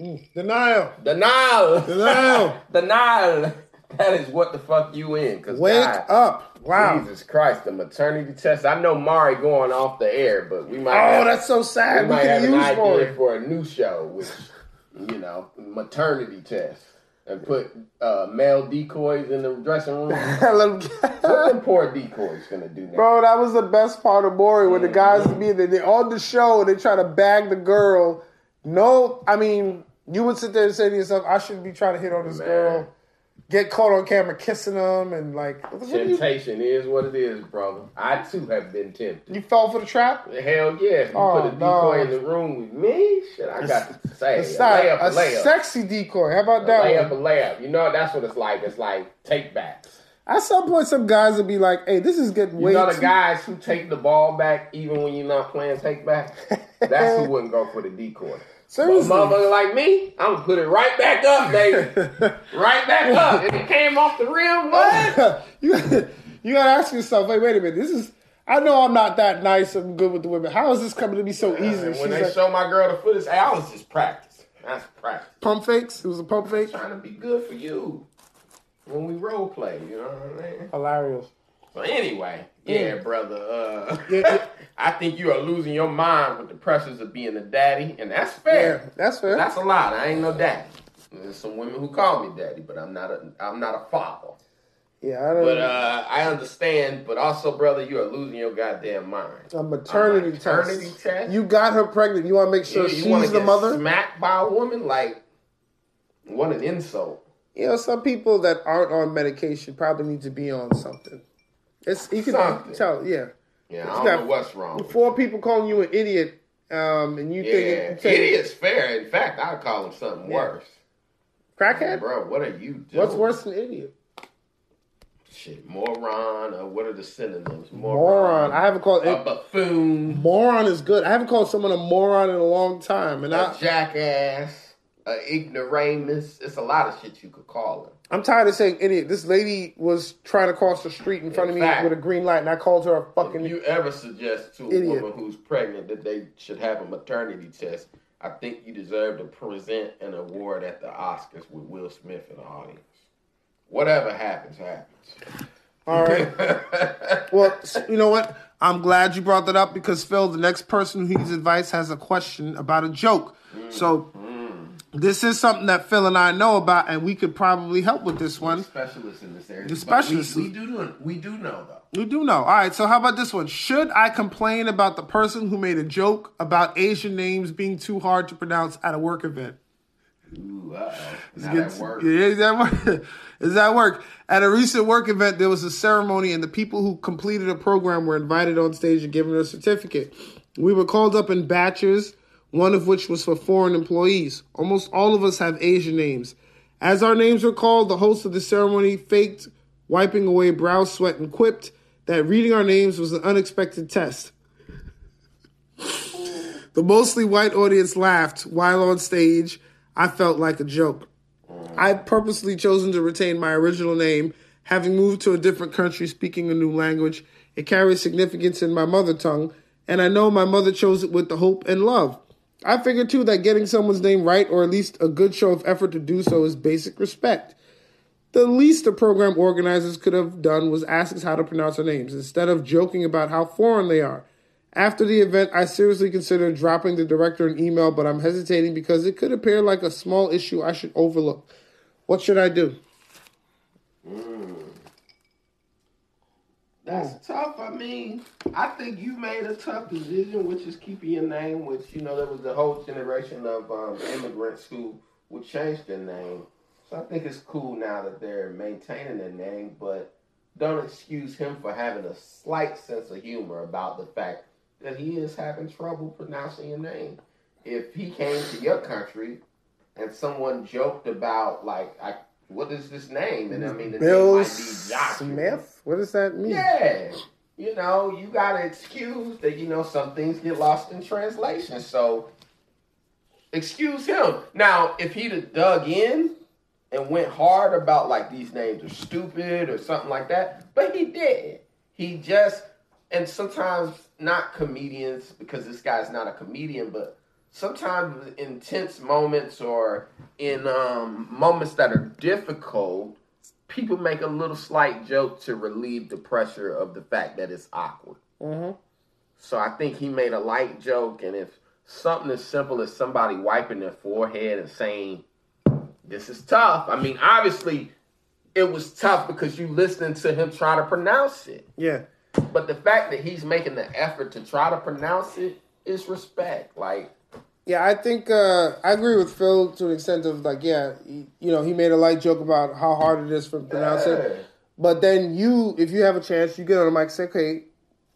Mm, denial. Denial. Denial. Denial. That is what the fuck you in. Cause Wake God, up! Wow. Jesus Christ, the maternity test. I know Maury going off the air, but we might. Oh, have, that's so sad. We might have an idea for a new show, which you know, maternity test, and put uh, male decoys in the dressing room. Let them poor decoys gonna do now? Bro, that was the best part of Maury when the guys be there. They're on the show and they try to bag the girl. No, I mean, you would sit there and say to yourself, I shouldn't be trying to hit on this Man. girl. Get caught on camera kissing them and like, you, Temptation is what it is, brother. I too have been tempted. you fell for the trap? Hell yeah! You Oh, put a oh, decoy no. in the room with me. Shit, I got to say, It's a not layup, a layup, sexy decoy. How about a that layup, a layup. You know that's what it's like. It's like take backs. At some point, some guys will be like, "Hey, this is getting You way know the guys who take the ball back even when you're not playing take back. That's who wouldn't go for the decoy. But a motherfucker like me, I'm gonna put it right back up, baby. right back up. If it came off the rim, what? you you gotta ask yourself, wait, wait a minute. This is I know I'm not that nice and good with the women. How is this coming to be so easy? When they like, show my girl the footage, hey, I was just practicing. That's practice. pump fakes. It was a pump fake. Trying to be good for you when we role play. You know what I mean? Hilarious. So anyway, yeah, brother. Uh, Yeah, yeah. I think you are losing your mind with the pressures of being a daddy, and that's Yeah, fair. that's fair. That's a lot. I ain't no daddy. There's some women who call me daddy, but I'm not a I'm not a father. yeah, I don't. But uh, I understand. But also, brother, you are losing your goddamn mind. a maternity, a maternity test. test? You got her pregnant. You want to make sure you, she's the mother. smacked by a woman? Like, what an insult. You know, some people that aren't on medication probably need to be on something. It's you can Something. tell. Yeah, Yeah, You I don't got know what's wrong. with four people calling you an idiot, um, and you Yeah, think, you think idiot's fair. In fact, I'd call him something Yeah. worse. crackhead? Bro, what are you doing? What's worse than idiot? Shit, moron, or what are the synonyms? Moron. I haven't called a it. buffoon, Moron is good. I haven't called someone a moron in a long time, and a I, jackass, a ignoramus. It's a lot of shit you could call him. I'm tired of saying idiot. This lady was trying to cross the street in front of me fact. with a green light, and I called her a fucking. If you ever suggest to a Idiot. woman who's pregnant that they should have a maternity test, I think you deserve to present an award at the Oscars with Will Smith in the audience. Whatever happens, happens. All right. Well, you know what? I'm glad you brought that up because Phil, the next person who needs advice, has a question about a joke. So mm-hmm. This is something that Phil and I know about, and we could probably help with this one. specialist in this area. The specialist. We, we do know, we do know though. We do know. All right. So how about this one? Should I complain about the person who made a joke about Asian names being too hard to pronounce at a work event? Ooh, uh oh. Now that works. Yeah, is that work? Is that work? At a recent work event, there was a ceremony, and the people who completed a program were invited on stage and given a certificate. We were called up in batches, one of which was for foreign employees. Almost all of us have Asian names. As our names were called, the host of the ceremony faked wiping away brow sweat and quipped that reading our names was an unexpected test. The mostly white audience laughed while on stage. I felt like a joke. I purposely chosen to retain my original name, having moved to a different country speaking a new language. It carries significance in my mother tongue, and I know my mother chose it with the hope and love. I figure too that getting someone's name right, or at least a good show of effort to do so, is basic respect. The least the program organizers could have done was ask us how to pronounce our names instead of joking about how foreign they are. After the event, I seriously considered dropping the director an email, but I'm hesitating because it could appear like a small issue I should overlook. What should I do? That's tough. I mean, I think you made a tough decision, which is keeping your name. Which you know, there was a whole generation of um, immigrants who would change their name. So I think it's cool now that they're maintaining their name, but don't excuse him for having a slight sense of humor about the fact that he is having trouble pronouncing your name. If he came to your country and someone joked about like, I, "What is this name?" and I mean, the Bill name might be Joshua. Smith? What does that mean? Yeah. You know, you gotta excuse that, you know, some things get lost in translation. So excuse him. Now, if he'd have dug in and went hard about like these names are stupid or something like that, but he did. He just and sometimes not comedians, because this guy's not a comedian, but sometimes in tense moments or in um, moments that are difficult, people make a little slight joke to relieve the pressure of the fact that it's awkward. Mhm. So I think he made a light joke, and if something as simple as somebody wiping their forehead and saying, "This is tough," I mean, obviously, it was tough because you listening to him try to pronounce it. Yeah. But the fact that he's making the effort to try to pronounce it is respect. Like, Yeah, I think uh, I agree with Phil to an extent of like, yeah, he, you know, he made a light joke about how hard it is for him to pronounce it. But then you, if you have a chance, you get on the mic, and say, okay,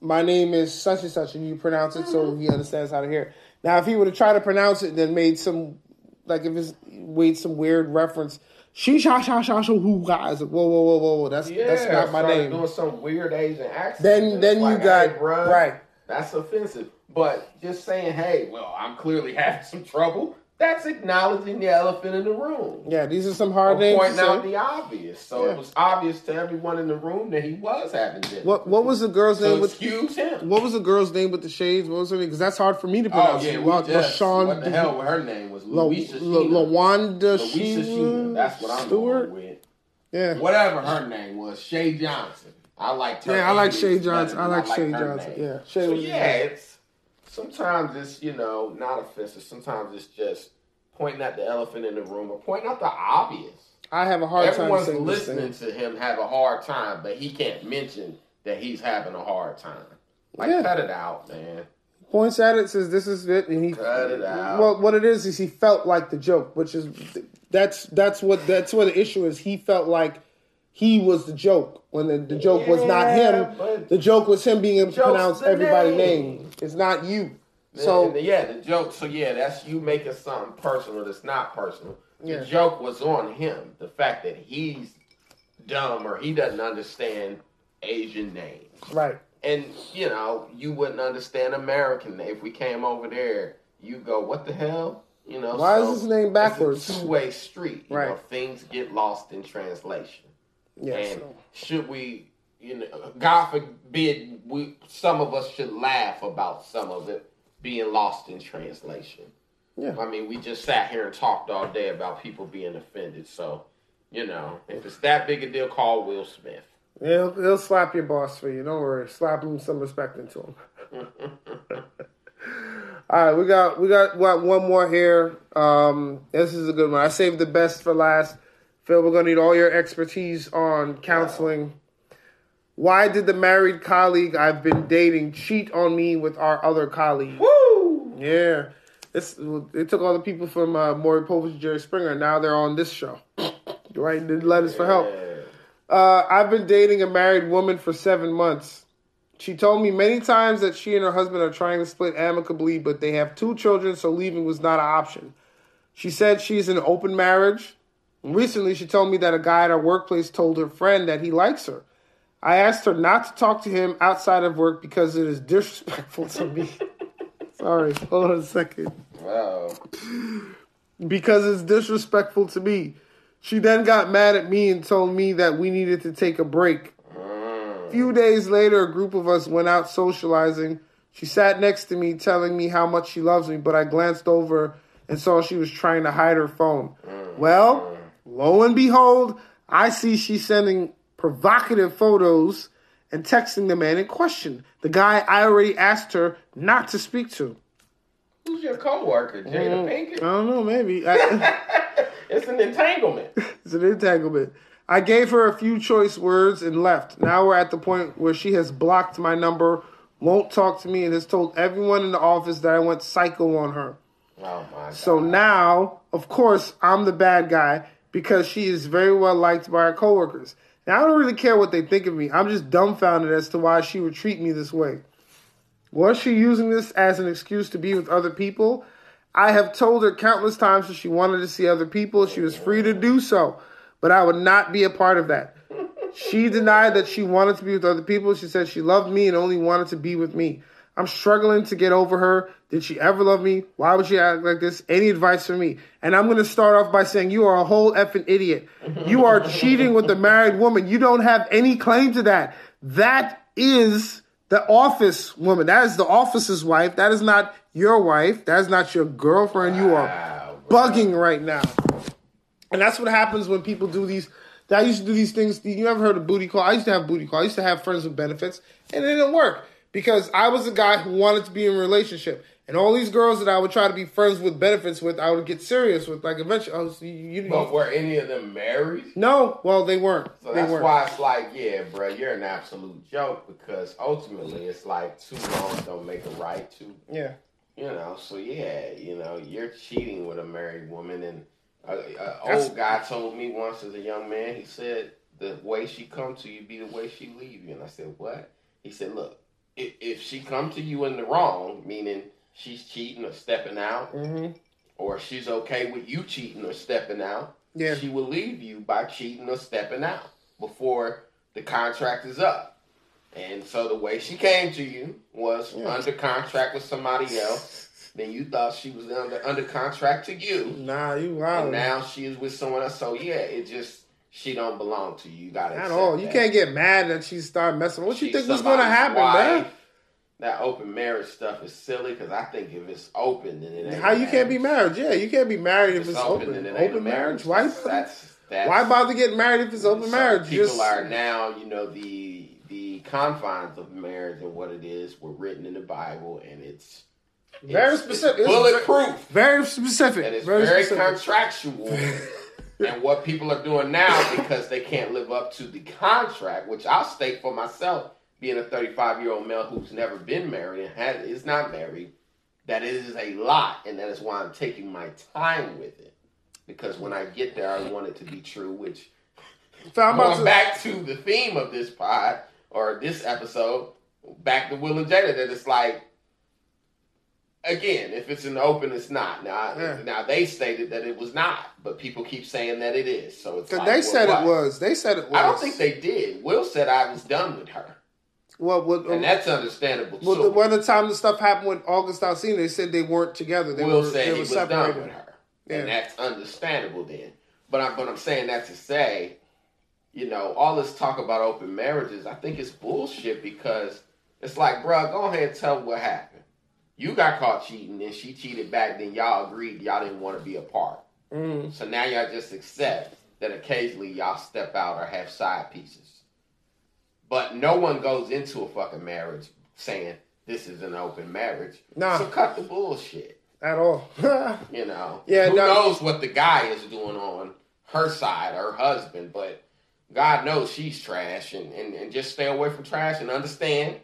my name is such and such, and you pronounce it so he understands how to hear. it. Now, if he would have tried to pronounce it, and then made some, like, if it's made some weird reference, she sha sha sha sha who guys, like, whoa whoa whoa whoa, whoa, that's yeah, that's not my name. Doing some weird Asian accent. Then then you like, got hey, bruh, right. That's offensive. But just saying, hey, well, I'm clearly having some trouble. That's acknowledging the elephant in the room. Yeah, these are some hard names. pointing out the obvious. So Yeah. it was obvious to everyone in the room that he was having difficulty. What what was the girl's So name with? excuse him. What was the girl's name with the shades? What was her name? Because that's hard for me to pronounce. Oh pronounce. yeah, we La- just, LaShawn- what the hell? Her name was La- Louisa La-. Lawanda Louisa Sheena Sheena. That's what I'm Stewart. going with. Yeah, Whatever her name was, Shay Johnson. I liked her. yeah, I like Shay Johnson. I like Shay Johnson. Yeah, Shay So yeah, it's sometimes it's you know not offensive. Sometimes it's just pointing at the elephant in the room or pointing out the obvious. I have a hard Everyone's time listening to him have a hard time, but he can't mention that he's having a hard time. Like, Yeah. cut it out, man. Points at it, says this is it, and he. Cut it out. Well, what it is is he felt like the joke, which is that's that's what that's what the issue is. He felt like he was the joke when the, the joke was not him. The joke was him being able to pronounce everybody's name. name. It's not you. So- the- yeah, the joke. So yeah, that's you making something personal that's not personal. Yeah. The joke was on him. The fact that he's dumb or he doesn't understand Asian names. Right. And you know, you wouldn't understand American name. If we came over there, you go, "What the hell?" You know. Why is his name backwards? Two-way street. You Right. know, things get lost in translation. Yeah. and so- should we, you know, God forbid, we some of us should laugh about some of it being lost in translation. Yeah. I mean, we just sat here and talked all day about people being offended. So, you know, if it's that big a deal, call Will Smith. He'll, he'll slap your boss for you. Don't worry. Slap him some respect into him. All right, we got we got what one more here. Um, this is a good one. I saved the best for last. Phil, we're gonna need all your expertise on counseling. Why did the married colleague I've been dating cheat on me with our other colleague? Woo! Yeah, this it took all the people from uh, Maury Povich, Jerry Springer. Now they're on this show, right? They letters for help. Uh, I've been dating a married woman for seven months. She told me many times that she and her husband are trying to split amicably, but they have two children, so leaving was not an option. She said she's in an open marriage. Recently, she told me that a guy at her workplace told her friend that he likes her. I asked her not to talk to him outside of work because it is disrespectful to me. Sorry, hold on a second Wow. because it's disrespectful to me. She then got mad at me and told me that we needed to take a break. A few days later, a group of us went out socializing. She sat next to me, telling me how much she loves me, but I glanced over and saw she was trying to hide her phone. Mm. Well, lo and behold, I see she's sending provocative photos and texting the man in question, the guy I already asked her not to speak to. Who's your coworker, Jada I Pinkett? I don't know, maybe. I, It's an entanglement. It's an entanglement. I gave her a few choice words and left. Now we're at the point where she has blocked my number, won't talk to me, and has told everyone in the office that I went psycho on her. Oh my god. So now, of course, I'm the bad guy because she is very well liked by her coworkers. Now I don't really care what they think of me. I'm just dumbfounded as to why she would treat me this way. Was she using this as an excuse to be with other people? I have told her countless times that she wanted to see other people. She was free to do so, but I would not be a part of that. She denied that she wanted to be with other people. She said she loved me and only wanted to be with me. I'm struggling to get over her. Did she ever love me? Why would she act like this? Any advice for me? And I'm going to start off by saying you are a whole effing idiot. You are cheating with a married woman. You don't have any claim to that. That is the office woman. That is the office's wife. That is not your wife. That is not your girlfriend. You are Wow, bugging right now. And that's what happens when people do these. I used to do these things. You ever heard of booty call? I used to have booty call. I used to have friends with benefits, and it didn't work because I was a guy who wanted to be in a relationship. And all these girls that I would try to be friends with benefits with, I would get serious with. Like eventually, oh, I was you. you But were any of them married? no, well they weren't. So they that's weren't. why it's like, yeah, bro, you're an absolute joke because ultimately it's like two wrongs don't make a right. Two, Yeah. you know. So yeah, you know, you're cheating with a married woman, and a, a old guy told me once as a young man, he said the way she come to you be the way she leave you, and I said what? He said, look, if, if she come to you in the wrong, meaning she's cheating or stepping out, Mm-hmm. or she's okay with you cheating or stepping out, Yeah. she will leave you by cheating or stepping out before the contract is up. And so the way she came to you was Yeah. under contract with somebody else. Then you thought she was under under contract to you, Nah, you and now she is with someone else. So yeah, it just she don't belong to you. You got to At all. You can't get mad that she started messing. What you think was going to happen, wife. man? That open marriage stuff is silly because I think if it's open, then it ain't. How you can't be married? Yeah, you can't be married if If it's, it's open. then it Open, a marriage? Why? That's, that's, why bother getting married if it's open marriage? People Just are now, you know, the the confines of marriage and what it is were written in the Bible, and it's very it's- specific. It's bulletproof, Very specific. and it's very, very, contractual. and what people are doing now because they can't live up to the contract, which I'll state for myself, being a 35 year old male who's never been married and has, is not married, that it is a lot, and that is why I'm taking my time with it. Because when I get there, I want it to be true, which So I'm going to, back to the theme of this pod or this episode, back to Will and Jada, that it's like again, if it's an open, it's not. Now, Yeah. now they stated that it was not, but people keep saying that it is. So it's like, they well, said what? it was. They said it was. I don't think they did. Will said I was done with her, Well, what, and that's understandable well, too. the, when the time the stuff happened with August Alsina, they said they weren't together. They Will were, said they he was done with her, Yeah. and that's understandable then. But I'm, but I'm saying that to say, you know, all this talk about open marriages, I think it's bullshit because it's like, bruh, go ahead and tell what happened. You got caught cheating, and she cheated back. Then y'all agreed y'all didn't want to be apart. Mhm. So now y'all just accept that occasionally y'all step out or have side pieces. But no one goes into a fucking marriage saying this is an open marriage. Nah. So cut the bullshit. At all. You know. Yeah, Who no- knows what the guy is doing on her side, her husband, but God knows she's trash and, and, and just stay away from trash and understand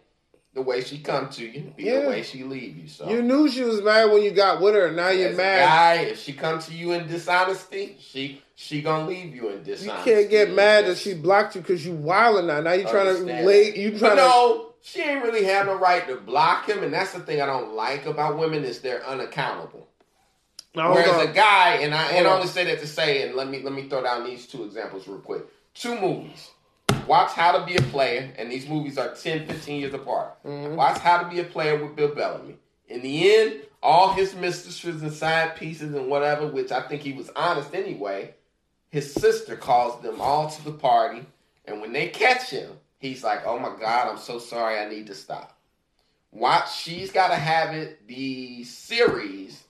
the way she come to you, be Yeah. the way she leave you. So you knew she was mad when you got with her. and Now you're as mad. guy, if she come to you in dishonesty, she she gonna leave you in dishonesty. You can't get mad that she blocked you because you wilding now. Now you trying to lay. You But trying to. no, she ain't really have no right to block him, and that's the thing I don't like about women is they're unaccountable. Now, Whereas on. a guy, and I and I on. only say that to say, and let me let me throw down these two examples real quick. Two movies. Watch How to Be a Player, and these movies are 10, 15 years apart. Mm-hmm. Watch How to Be a Player with Bill Bellamy. In the end, all his mistresses and side pieces and whatever, which I think he was honest anyway, his sister calls them all to the party, and when they catch him, he's like, "Oh my God, I'm so sorry, I need to stop." Watch, she's got to have it. The series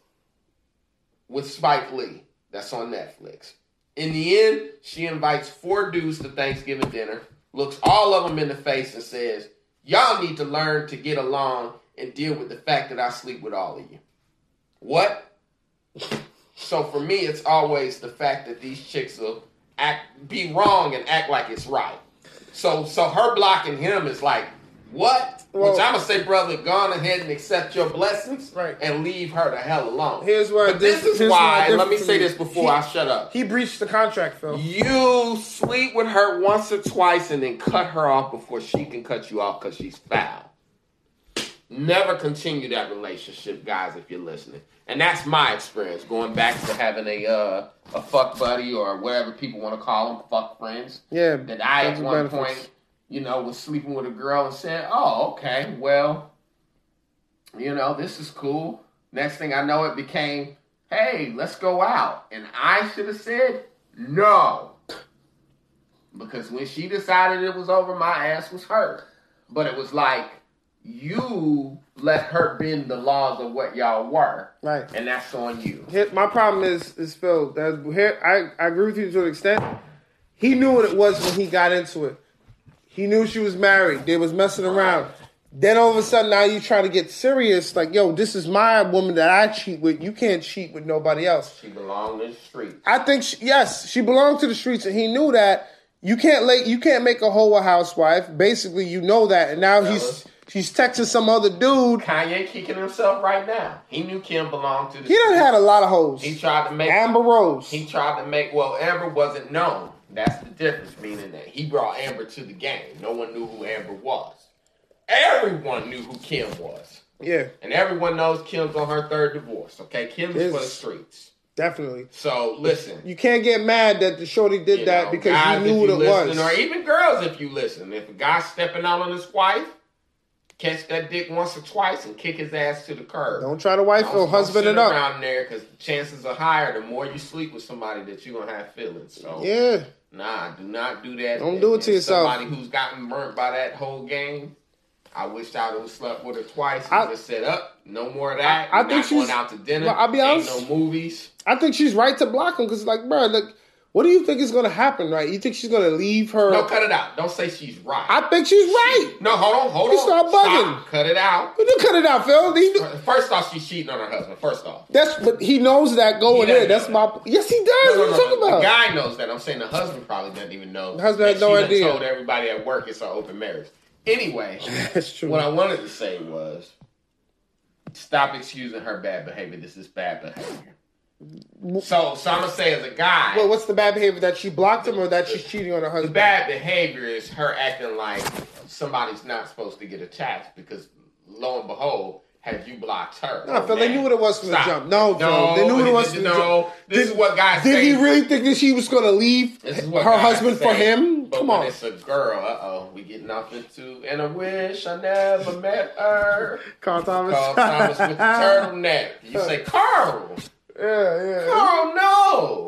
with Spike Lee. That's on Netflix. In the end, she invites four dudes to Thanksgiving dinner, looks all of them in the face, and says, Y'all need to learn to get along and deal with the fact that I sleep with all of you. What? So for me, it's always the fact that these chicks will act be wrong and act like it's right. So so her blocking him is like, what? Well- Which I'm gonna say, brother, go on ahead and accept your blessings Right. and leave her the hell alone. Here's where But this this- is why. Let me say this before He- I shut up. He breached the contract, Phil. You sleep with her once or twice and then cut her off before she can cut you off because she's foul. Never continue that relationship, guys, if you're listening. And that's my experience, going back to having a uh, a fuck buddy or whatever people want to call them, fuck friends. Yeah. That I at one point, you know, was sleeping with a girl and said, "Oh, okay, well, you know, this is cool." Next thing I know, it became, "Hey, let's go out," and I should have said no, because when she decided it was over, my ass was hurt. But it was like you let her bend the laws of what y'all were, Right. and that's on you. My problem is is Phil. That here, I, I agree with you to an extent. He knew what it was when he got into it. He knew she was married. They was messing around. Then all of a sudden, now you try to get serious. Like, yo, this is my woman that I cheat with. You can't cheat with nobody else. She belonged to the street. I think she, yes, she belonged to the streets, and he knew that. You can't lay, you can't make a hoe a housewife. Basically, you know that, and now he's Fellas. she's texting some other dude. Kanye kicking himself right now. He knew Kim belonged to the He done street. had a lot of hoes. He tried to make Amber Rose. He tried to make well, Amber wasn't known. That's the difference, meaning that he brought Amber to the game. No one knew who Amber was. Everyone knew who Kim was. yeah, And everyone knows Kim's on her third divorce. Okay, Kim is for the streets. definitely. So listen. You can't get mad that the shorty did that know, because you knew what it listen, was. Or even girls, if you listen. If a guy's stepping out on his wife, catch that dick once or twice and kick his ass to the curb. Don't try to wife or husband it up. around there because chances are higher the more you sleep with somebody that you're gonna have feelings. So Yeah, nah, do not do that. Don't do it to yourself. Somebody who's gotten burnt by that whole game. I wish I would have slept with her twice and I- just said, "Up, no more of that." I- I think she's- going out to dinner. I'll be Ain't honest- no movies. I think she's right to block him because, like, bro, like, what do you think is gonna happen? Right? You think she's gonna leave her? No, cut it out. Don't say she's right. I think she's right. no, hold on, hold You on. start bugging. Stop. Cut it out. But you cut it out, Phil. He, First off, she's cheating on her husband. First off. that's but he knows that going in. That's know my yes, he does. No, no, what no, you talking no. about? The guy knows that. I'm saying the husband probably doesn't even know. The husband that has no she idea. Told everybody at work it's an open marriage. Anyway, That's true. what I wanted to say was, stop excusing her bad behavior. This is bad behavior. So, so I'm gonna say as a guy, well, what's the bad behavior that she blocked him or that she's cheating on her husband? the bad behavior is her acting like somebody's not supposed to get attached because lo and behold, had you blocked her. No, Phil, they knew what it was from the Stop. jump. No, Phil, they knew what it was from the no, jump. This is what guys Did say. he really think that she was going to leave This is what her husband for him? But Come on. it's a girl, uh oh, we getting off into and I wish I never met her. Carl Thomas. Carl Thomas with the turtleneck. You say, Carl, yeah, yeah. Carl, no.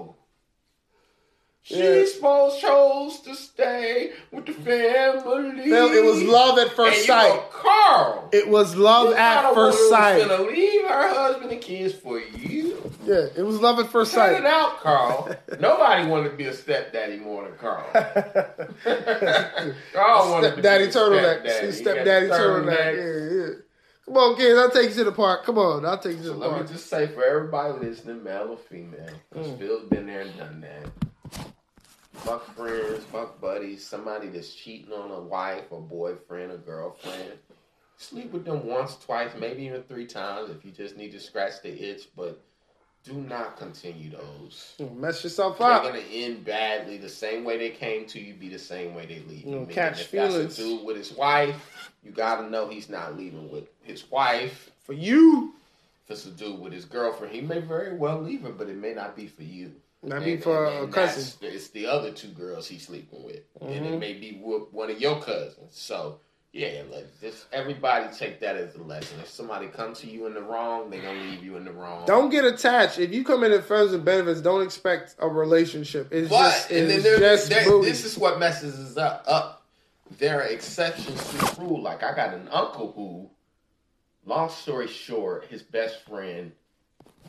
She Yeah. supposed chose to stay with the family. Phil, it was love at and first you sight. Carl. It was love at first sight. gonna leave her husband and kids for you. Yeah, it was love at first Cut it sight. out, Carl. Nobody wanted to be a stepdaddy more than Carl. Carl wanted to be Stepdaddy a turtleneck. stepdaddy. He stepdaddy the turtleneck. Yeah, yeah. Come on, kids. I'll take you to the park. Come on, I'll take you to So the let me park. just say for everybody listening, male or female, because Mm. Phil's been there and done that. Fuck friends, fuck buddies, somebody that's cheating on a wife or boyfriend or girlfriend. Sleep with them once, twice, maybe even three times if you just need to scratch the itch, but do not continue those. You'll Mess yourself up. They're gonna end badly. The same way they came to you, be the same way they leave you. Catch if that's feelings. a dude with his wife, you gotta know he's not leaving with his wife. For you, If it's a dude with his girlfriend, he may very well leave her, but it may not be for you. not be for and- a cousin. It's the other two girls he's sleeping with, and Mhm. it may be with one of your cousins. So yeah, like just everybody take that as a lesson. If somebody comes to you in the wrong, they gonna leave you in the wrong. Don't get attached. If you come in at friends and benefits, don't expect a relationship. It's But just, and then it's there, just there- this is what messes us up. Up, there are exceptions to the rule. Like I got an uncle who, long story short, his best friend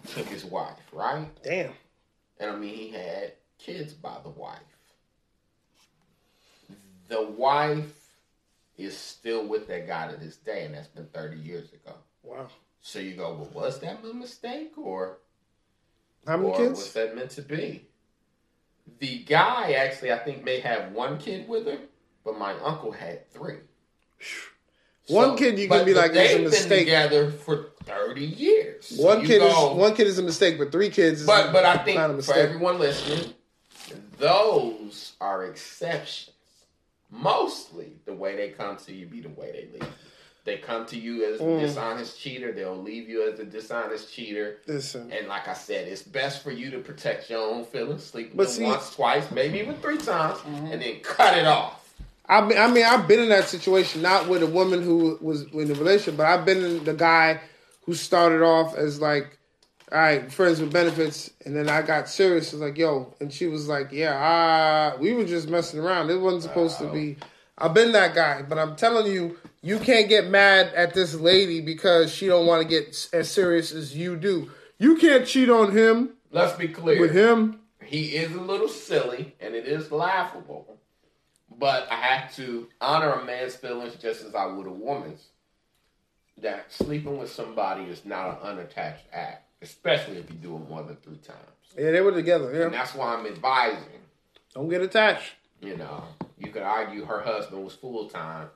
took his wife, right? Damn. And I mean, he had kids by the wife. The wife is still with that guy to this day, and that's been 30 years ago. Wow. So you go, well, was that a mistake, or How many or kids? was that meant to be? The guy actually, I think, may have one kid with her, but my uncle had three. One kid you can be but like, "It's a they've mistake." been together for 30 years. So One you kid go- is one kid is a mistake, but three kids is But but I not a think for mistake. everyone listening, those are exceptions. Mostly the way they come to you be the way they leave. They come to you as a Mm. dishonest cheater. They'll leave you as a dishonest cheater. Listen, And like I said, it's best for you to protect your own feelings. Sleep with But them see- Mm-hmm. once, twice, maybe even three times, and then cut it off. I mean, I mean, I've been in that situation, not with a woman who was in a relationship, but I've been in the guy who started off as like, all right, friends with benefits, and then I got serious. It's like, yo, and she was like, yeah, uh, we were just messing around. It wasn't supposed to be. I've been that guy, but I'm telling you, you can't get mad at this lady because she don't want to get as serious as you do. You can't cheat on him Let's be clear. with him. he is a little silly and it is laughable. But I have to honor a man's feelings just as I would a woman's. That sleeping with somebody is not an unattached act, especially if you do it more than three times. Yeah, they were together. And that's why I'm advising. don't get attached. You know, you could argue her husband was full time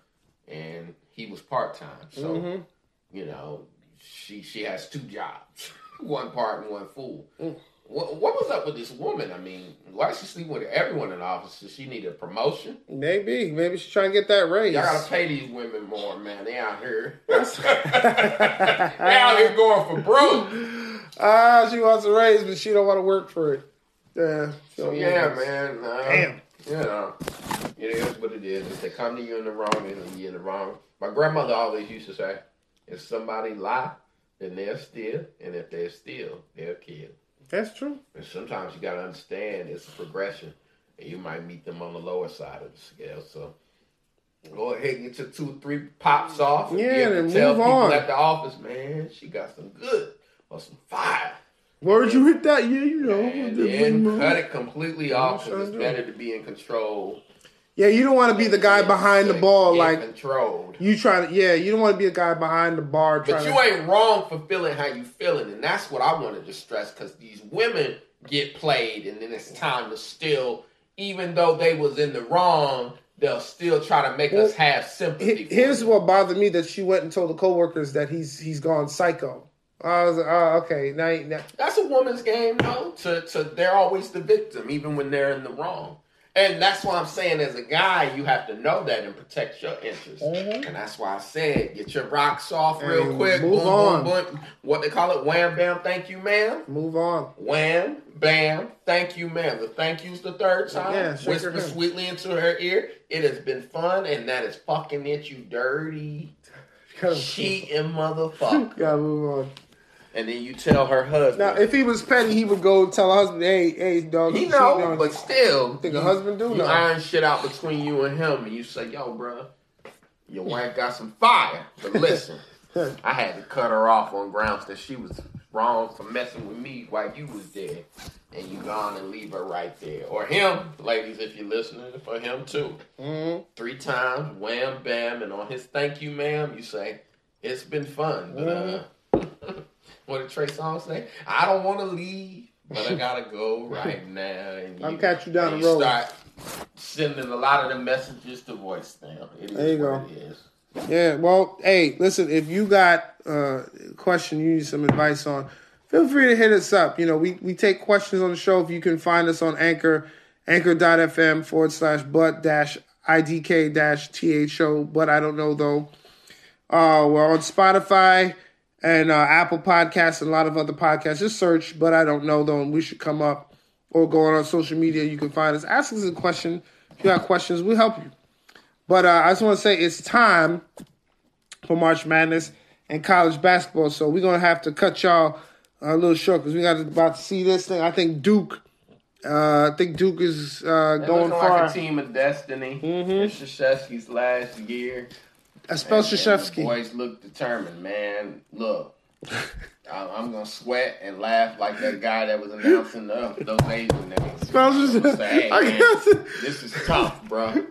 and he was part time. So, Mhm. you know, she she has two jobs, one part and one full. Mm. What, what was up with this woman? I mean, why is she sleeping with everyone in the office? Does she need a promotion? Maybe, maybe she's trying to get that raise. Y'all gotta pay these women more, man. They out here. they out here going for broke. Ah, she wants a raise, but she don't want to work for it. Yeah. So don't yeah, want it. man. Uh, Damn. You know, it is what it is. If they come to you in the wrong, then you're in the wrong. My grandmother always used to say, if somebody lie, then they'll steal, and if they're steal, they'll kill. That's true. And sometimes you gotta understand it's a progression, and you might meet them on the lower side of the scale. So go ahead and get your two, three pops off. And Yeah, be able and tell move people on. at the office, man, she got some good or some fire. Where'd you hit that? Yeah, you know. And then cut it completely off because it's better to be in control. Yeah, you don't want to be the guy behind the ball, like controlled. you try to. Yeah, you don't want to be a guy behind the bar But you to. ain't wrong for feeling how you feeling, and that's what I wanted to stress because these women get played, and then it's time to still, even though they was in the wrong, they'll still try to make us have sympathy. He- Here's them. what bothered me: that she went and told the coworkers that he's he's gone psycho. I was like, oh, okay. Now, now That's a woman's game, though. To to they're always the victim, even when they're in the wrong. And that's why I'm saying, as a guy, you have to know that and protect your interests. Mm-hmm. And that's why I said, get your rocks off real And quick. move boom, on. boom, boom. What they call it? Wham, bam, thank you, ma'am. Move on. Wham, bam, thank you, ma'am. The thank you's the third time. Yeah, Whisper sweetly into her ear. It has been fun, and that is fucking it, you dirty, cheating motherfucker. gotta move on. And then you tell her husband. Now, if he was petty, he would go tell her husband, "Hey, hey, dog, he you know, but still, Think a husband do you know. iron shit out between you and him, and you say, "Yo, bro, your wife got some fire." But listen, I had to cut her off on grounds that she was wrong for messing with me while you was there, and you gone and leave her right there, or him, ladies, if you're listening, for him too. Mhm. Three times, wham, bam, and on his thank you, ma'am, you say, "It's been fun." But uh, what did Trey Songz say? I don't want to leave, but I gotta go right now. And I'll catch you down the road. Start sending a lot of the messages to voicemail. It is There you go. Yeah, well, hey, listen, if you got uh, a question you need some advice on, feel free to hit us up. You know, we, we take questions on the show. If you can find us on Anchor, anchor.fm forward slash but dash IDK dash THO, but I don't know though. Uh, we're on Spotify and uh, Apple Podcasts and a lot of other podcasts. Just search, but I don't know though, and we should come up or go on our social media. You can find us. Ask us a question. If you got questions, we'll help you. But uh, I just want to say it's time for March Madness and college basketball. So we're gonna have to cut y'all a little short because we got about to see this thing. I think Duke. Uh, I think Duke is uh, going far. like a team of destiny. Mhm. It's Krzyzewski's last year. I spell And- and the Krzyzewski. Boys look determined, man. Look, I- I'm gonna sweat and laugh like that guy that was announcing the, those Asian names. Spell I'm gonna say, hey, man, this is tough, bro.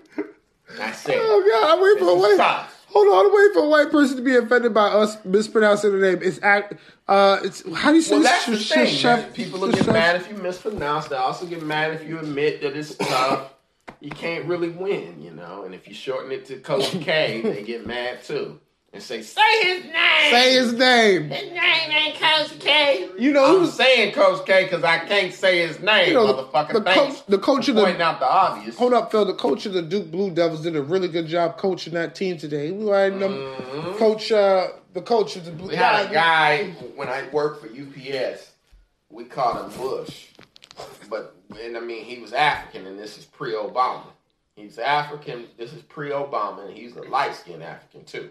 That's it. Oh God! I'm waiting for a white. tough. Hold on, I'm waiting for a white person to be offended by us mispronouncing the name. It's act. Uh, it's how do you say Well, that's the Sh- thing. sh- People will get mad if you mispronounce. They also get mad if you admit that it's tough. You can't really win, you know. And if you shorten it to Coach K, they get mad too and say, "Say his name." Say his name. His name ain't Coach K. You know, I'm was saying Coach K because I can't say his name, You know, motherfucker. the Thanks coach- the coach of the- pointing out the obvious. Hold up, Phil. The coach of the Duke Blue Devils did a really good job coaching that team today. We had them Mhm. coach, uh, the coach of the Blue. We had a guy when I worked for UPS. We called him Bush, but and I mean he was African, and this is pre-Obama. He's African. This is pre-Obama, and he's a light-skinned African too.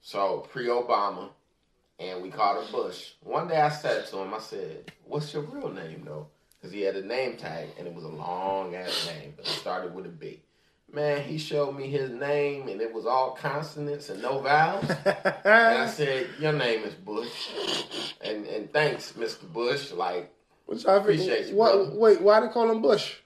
So pre-Obama, and we called him Bush. One day I said to him, I said, "What's your real name, though?" Because he had a name tag, and it was a long ass name, but it started with a B. Man, he showed me his name, and it was all consonants and no vowels. And I said, "Your name is Bush," and and thanks, Mister Bush. Like Which I Appreciate you, What, brother. wait, why they call him Bush?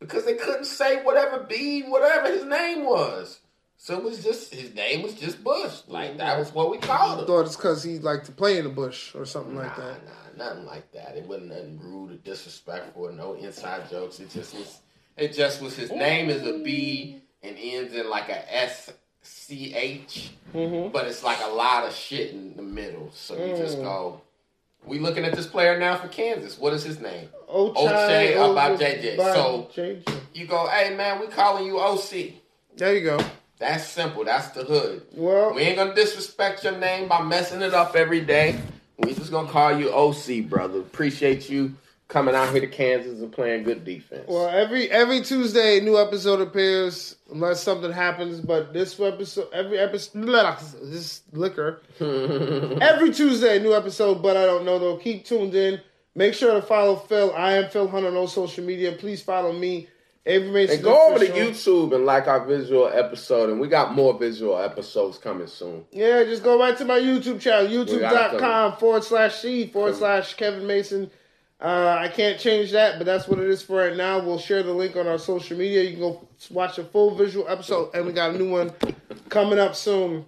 because they couldn't say whatever B, whatever his name was, so it was just his name was just Bush. Like that was what we called him. thought it's because he liked to play in the bush or something like that. nah, nothing like that. It wasn't nothing rude or disrespectful or no inside jokes. It just was. It just was his name is a B and ends in like a S C H. Mm-hmm. but it's like a lot of shit in the middle. So you just Mm. go. We looking at this player now for Kansas. What is his name? Ochai Ochai Oba- Agbaji. So- JJ. You go, hey man, we calling you OC. there you go. That's simple. That's the hood. Well, We ain't gonna disrespect your name by messing it up every day. We just gonna call you OC, brother. Appreciate you coming out here to Kansas and playing good defense. well, every every Tuesday, a new episode appears unless something happens. But this episode, every episode, this liquor. Every Tuesday, a new episode, but I don't know though. Keep tuned in. Make sure to follow Phil. I am Phil Hunter on all social media. Please follow me. Avery Mason. and go over to YouTube and like our visual episode, and we got more visual episodes coming soon. Yeah, just go right to my YouTube channel, youtube.com forward slash C forward slash Kevin Mason. Uh, I can't change that, but that's what it is for right now. We'll share the link on our social media. You can go watch a full visual episode, and we got a new one coming up soon.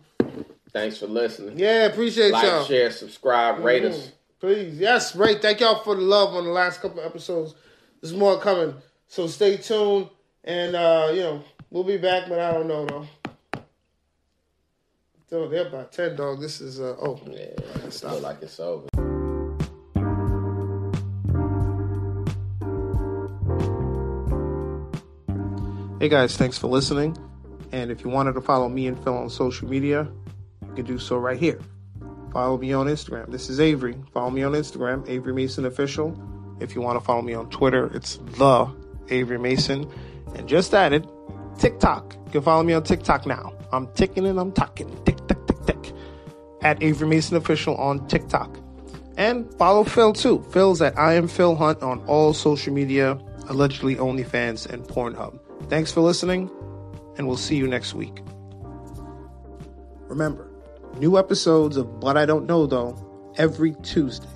Thanks for listening. Yeah, appreciate Like, y'all. share, subscribe, rate Mhm. us. Please, yes, right. Thank y'all for the love on the last couple episodes. There's more coming, so stay tuned. And uh, you know, we'll be back, but I don't know though. So they're about ten, dog. This is uh oh, Yeah, feel like it's over. Hey guys, thanks for listening. And if you wanted to follow me and Phil on social media, you can do so right here. Follow me on Instagram. This is Avery. Follow me on Instagram, Avery Mason Official. If you want to follow me on Twitter, it's the Avery Mason. And just added, TikTok. You can follow me on TikTok now. I'm ticking and I'm talking. Tick, tick, tick, tick. At Avery Mason Official on TikTok. And follow Phil too. Phil's at I am Phil Hunt on all social media, allegedly OnlyFans and Pornhub. Thanks for listening, and we'll see you next week. Remember, new episodes of But I Don't Know Though every Tuesday.